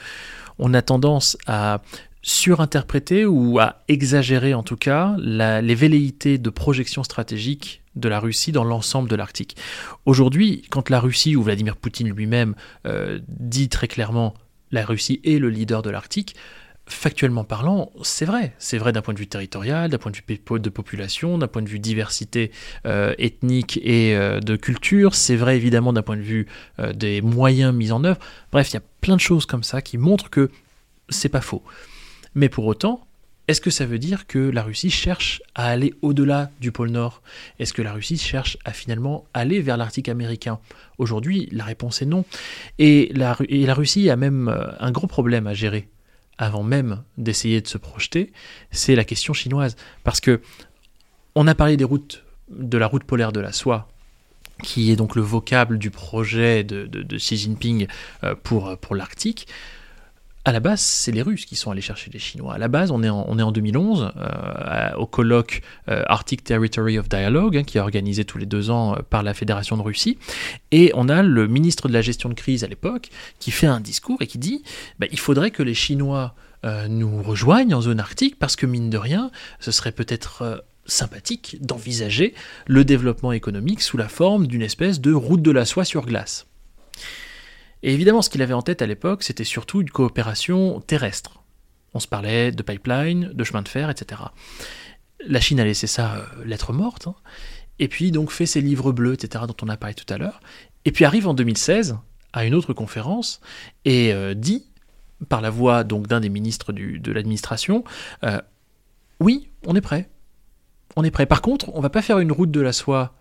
on a tendance à surinterpréter ou à exagérer en tout cas les velléités de projection stratégique de la Russie dans l'ensemble de l'Arctique. Aujourd'hui, quand la Russie ou Vladimir Poutine lui-même euh, dit très clairement la Russie est le leader de l'Arctique, factuellement parlant, c'est vrai. C'est vrai d'un point de vue territorial, d'un point de vue de population, d'un point de vue diversité euh, ethnique et euh, de culture. C'est vrai évidemment d'un point de vue euh, des moyens mis en œuvre. Bref, il y a plein de choses comme ça qui montrent que c'est pas faux. Mais pour autant, est-ce que ça veut dire que la Russie cherche à aller au-delà du pôle Nord? Est-ce que la Russie cherche à finalement aller vers l'Arctique américain? Aujourd'hui, la réponse est non. Et la, et la Russie a même un gros problème à gérer avant même d'essayer de se projeter, c'est la question chinoise. Parce que on a parlé des routes, de la route polaire de la soie, qui est donc le vocable du projet de, Xi Jinping euh, pour, pour l'Arctique à la base, c'est les Russes qui sont allés chercher les Chinois. À la base, on est en, on est en 2011, euh, au colloque euh, Arctic Territory of Dialogue, hein, qui est organisé tous les deux ans euh, par la Fédération de Russie. Et on a le ministre de la gestion de crise à l'époque qui fait un discours et qui dit bah, il faudrait que les Chinois nous rejoignent en zone arctique parce que, mine de rien, ce serait peut-être sympathique d'envisager le développement économique sous la forme d'une espèce de route de la soie sur glace. Et évidemment, ce qu'il avait en tête à l'époque, c'était surtout une coopération terrestre. On se parlait de pipeline, de chemin de fer, etc. La Chine a laissé ça euh, lettre morte, hein. et puis donc fait ses livres bleus, etc., dont on a parlé tout à l'heure, et puis arrive en 2016 à une autre conférence et euh, dit, par la voix donc d'un des ministres de l'administration, euh, oui, on est prêt. On est prêt. Par contre, on va pas faire une route de la soie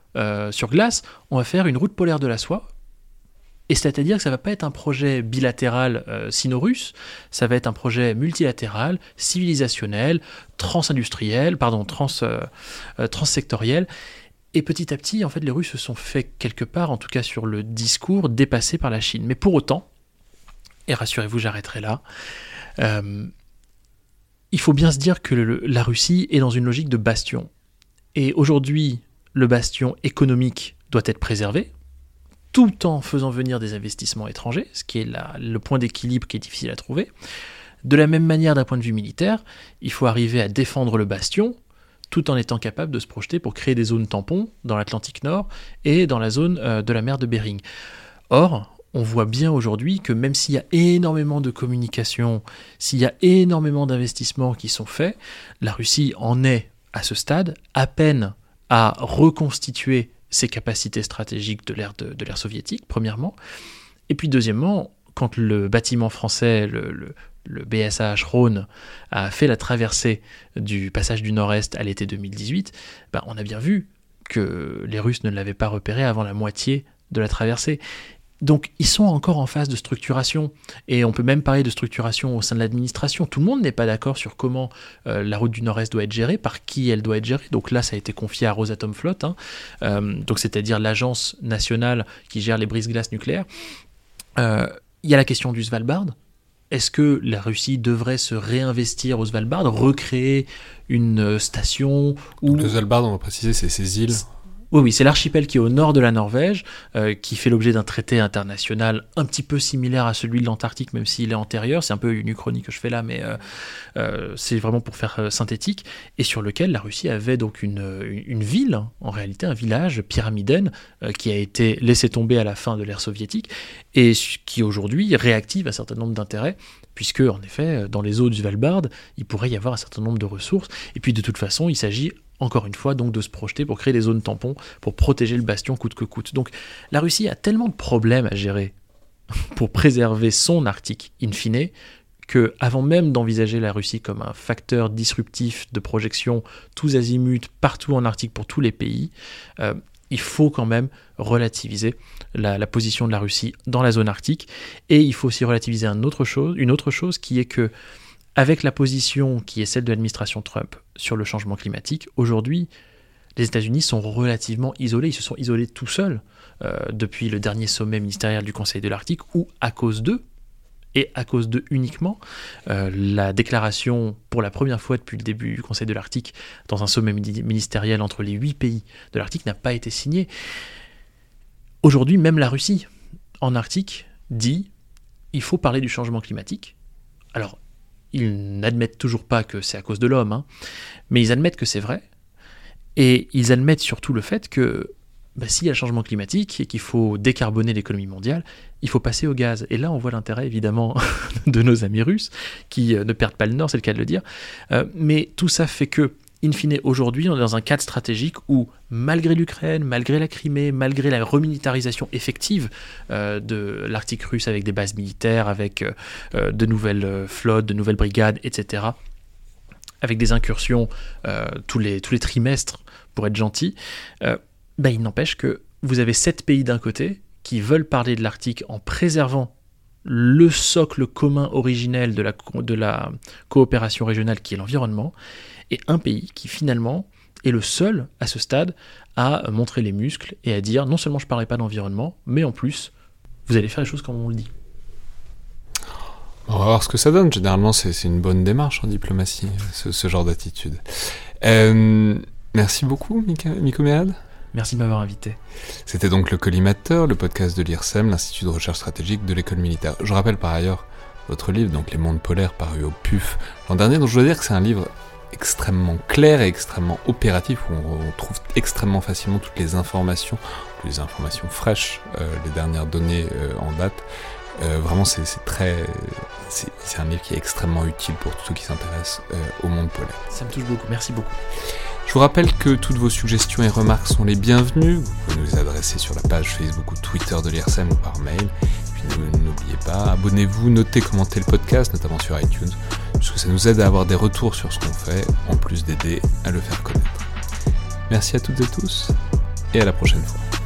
sur glace, on va faire une route polaire de la soie et c'est-à-dire que ça va pas être un projet bilatéral euh, sino-russe, ça va être un projet multilatéral, civilisationnel, transindustriel, pardon, trans, euh, euh, transsectoriel. Et petit à petit, en fait, les Russes se sont fait quelque part, en tout cas sur le discours, dépassés par la Chine. Mais pour autant, et rassurez-vous, j'arrêterai là, il faut bien se dire que la Russie est dans une logique de bastion. Et aujourd'hui, le bastion économique doit être préservé, tout en faisant venir des investissements étrangers, ce qui est le point d'équilibre qui est difficile à trouver. De la même manière, d'un point de vue militaire, il faut arriver à défendre le bastion tout en étant capable de se projeter pour créer des zones tampons dans l'Atlantique Nord et dans la zone euh, de la mer de Bering. Or, on voit bien aujourd'hui que même s'il y a énormément de communication, s'il y a énormément d'investissements qui sont faits, la Russie en est à ce stade à peine à reconstituer ses capacités stratégiques de l'ère soviétique, premièrement. Et puis deuxièmement, quand le bâtiment français, le, BSH Rhône, a fait la traversée du passage du Nord-Est à l'été 2018, ben on a bien vu que les Russes ne l'avaient pas repéré avant la moitié de la traversée. Donc ils sont encore en phase de structuration, et on peut même parler de structuration au sein de l'administration. Tout le monde n'est pas d'accord sur comment euh, la route du Nord-Est doit être gérée, par qui elle doit être gérée. Donc là, ça a été confié à Rosatom Flotte, hein. euh, donc c'est-à-dire l'agence nationale qui gère les brises-glaces nucléaires. Euh, il y a la question du Svalbard. Est-ce que la Russie devrait se réinvestir au Svalbard, recréer une station ou... Le Svalbard, on va préciser, c'est ces îles Oui, oui, c'est l'archipel qui est au nord de la Norvège, euh, qui fait l'objet d'un traité international un petit peu similaire à celui de l'Antarctique, même s'il est antérieur. C'est un peu une uchronie que je fais là, mais euh, euh, c'est vraiment pour faire synthétique. Et sur lequel la Russie avait donc une, une ville, en réalité un village pyramidène, qui a été laissé tomber à la fin de l'ère soviétique, et qui aujourd'hui réactive un certain nombre d'intérêts puisque en effet, dans les eaux du Svalbard, il pourrait y avoir un certain nombre de ressources, et puis de toute façon, il s'agit encore une fois, donc de se projeter pour créer des zones tampons, pour protéger le bastion coûte que coûte. Donc la Russie a tellement de problèmes à gérer pour préserver son Arctique in fine, que avant même d'envisager la Russie comme un facteur disruptif de projection tous azimuts, partout en Arctique pour tous les pays, euh, il faut quand même relativiser la, position de la Russie dans la zone arctique. Et il faut aussi relativiser chose, une autre chose qui est que avec la position qui est celle de l'administration Trump sur le changement climatique, aujourd'hui, les États-Unis sont relativement isolés. Ils se sont isolés tout seuls euh, depuis le dernier sommet ministériel du Conseil de l'Arctique, où à cause d'eux, et à cause d'eux uniquement, euh, la déclaration, pour la première fois depuis le début du Conseil de l'Arctique, dans un sommet ministériel entre les huit pays de l'Arctique, n'a pas été signée. Aujourd'hui, même la Russie, en Arctique, dit il faut parler du changement climatique. Alors, ils n'admettent toujours pas que c'est à cause de l'homme, hein. mais ils admettent que c'est vrai, et ils admettent surtout le fait que bah, s'il y a le changement climatique et qu'il faut décarboner l'économie mondiale, il faut passer au gaz. Et là, on voit l'intérêt évidemment de nos amis russes, qui euh, ne perdent pas le nord, c'est le cas de le dire. Euh, mais tout ça fait que in fine, aujourd'hui, on est dans un cadre stratégique où, malgré l'Ukraine, malgré la Crimée, malgré la remilitarisation effective euh, de l'Arctique russe avec des bases militaires, avec euh, euh, de nouvelles flottes, de nouvelles brigades, etc., avec des incursions tous, les, trimestres, pour être gentil, bah, il n'empêche que vous avez sept pays d'un côté qui veulent parler de l'Arctique en préservant le socle commun originel de la coopération régionale qui est l'environnement, et un pays qui finalement est le seul à ce stade à montrer les muscles et à dire non seulement je ne parlerai pas d'environnement, mais en plus, vous allez faire les choses comme on le dit. On va voir ce que ça donne. Généralement, c'est une bonne démarche en diplomatie, ce, genre d'attitude. Euh, merci beaucoup, Miko Méad. Merci de m'avoir invité. C'était donc le Collimateur, le podcast de l'IRSEM, l'Institut de recherche stratégique de l'école militaire. Je rappelle par ailleurs votre livre, donc Les mondes polaires, paru au PUF l'an dernier, dont je dois dire que c'est un livre extrêmement clair et extrêmement opératif, où on trouve extrêmement facilement toutes les informations, les informations fraîches, euh, les dernières données euh, en date. Euh, vraiment, c'est très. C'est un livre qui est extrêmement utile pour tous ceux qui s'intéressent au monde polaire. Ça me touche beaucoup, merci beaucoup. Je vous rappelle que toutes vos suggestions et remarques sont les bienvenues. Vous pouvez nous les adresser sur la page Facebook ou Twitter de l'IRSEM ou par mail. puis n'oubliez pas, abonnez-vous, notez, commentez le podcast, notamment sur iTunes parce que ça nous aide à avoir des retours sur ce qu'on fait, en plus d'aider à le faire connaître. Merci à toutes et tous, et à la prochaine fois.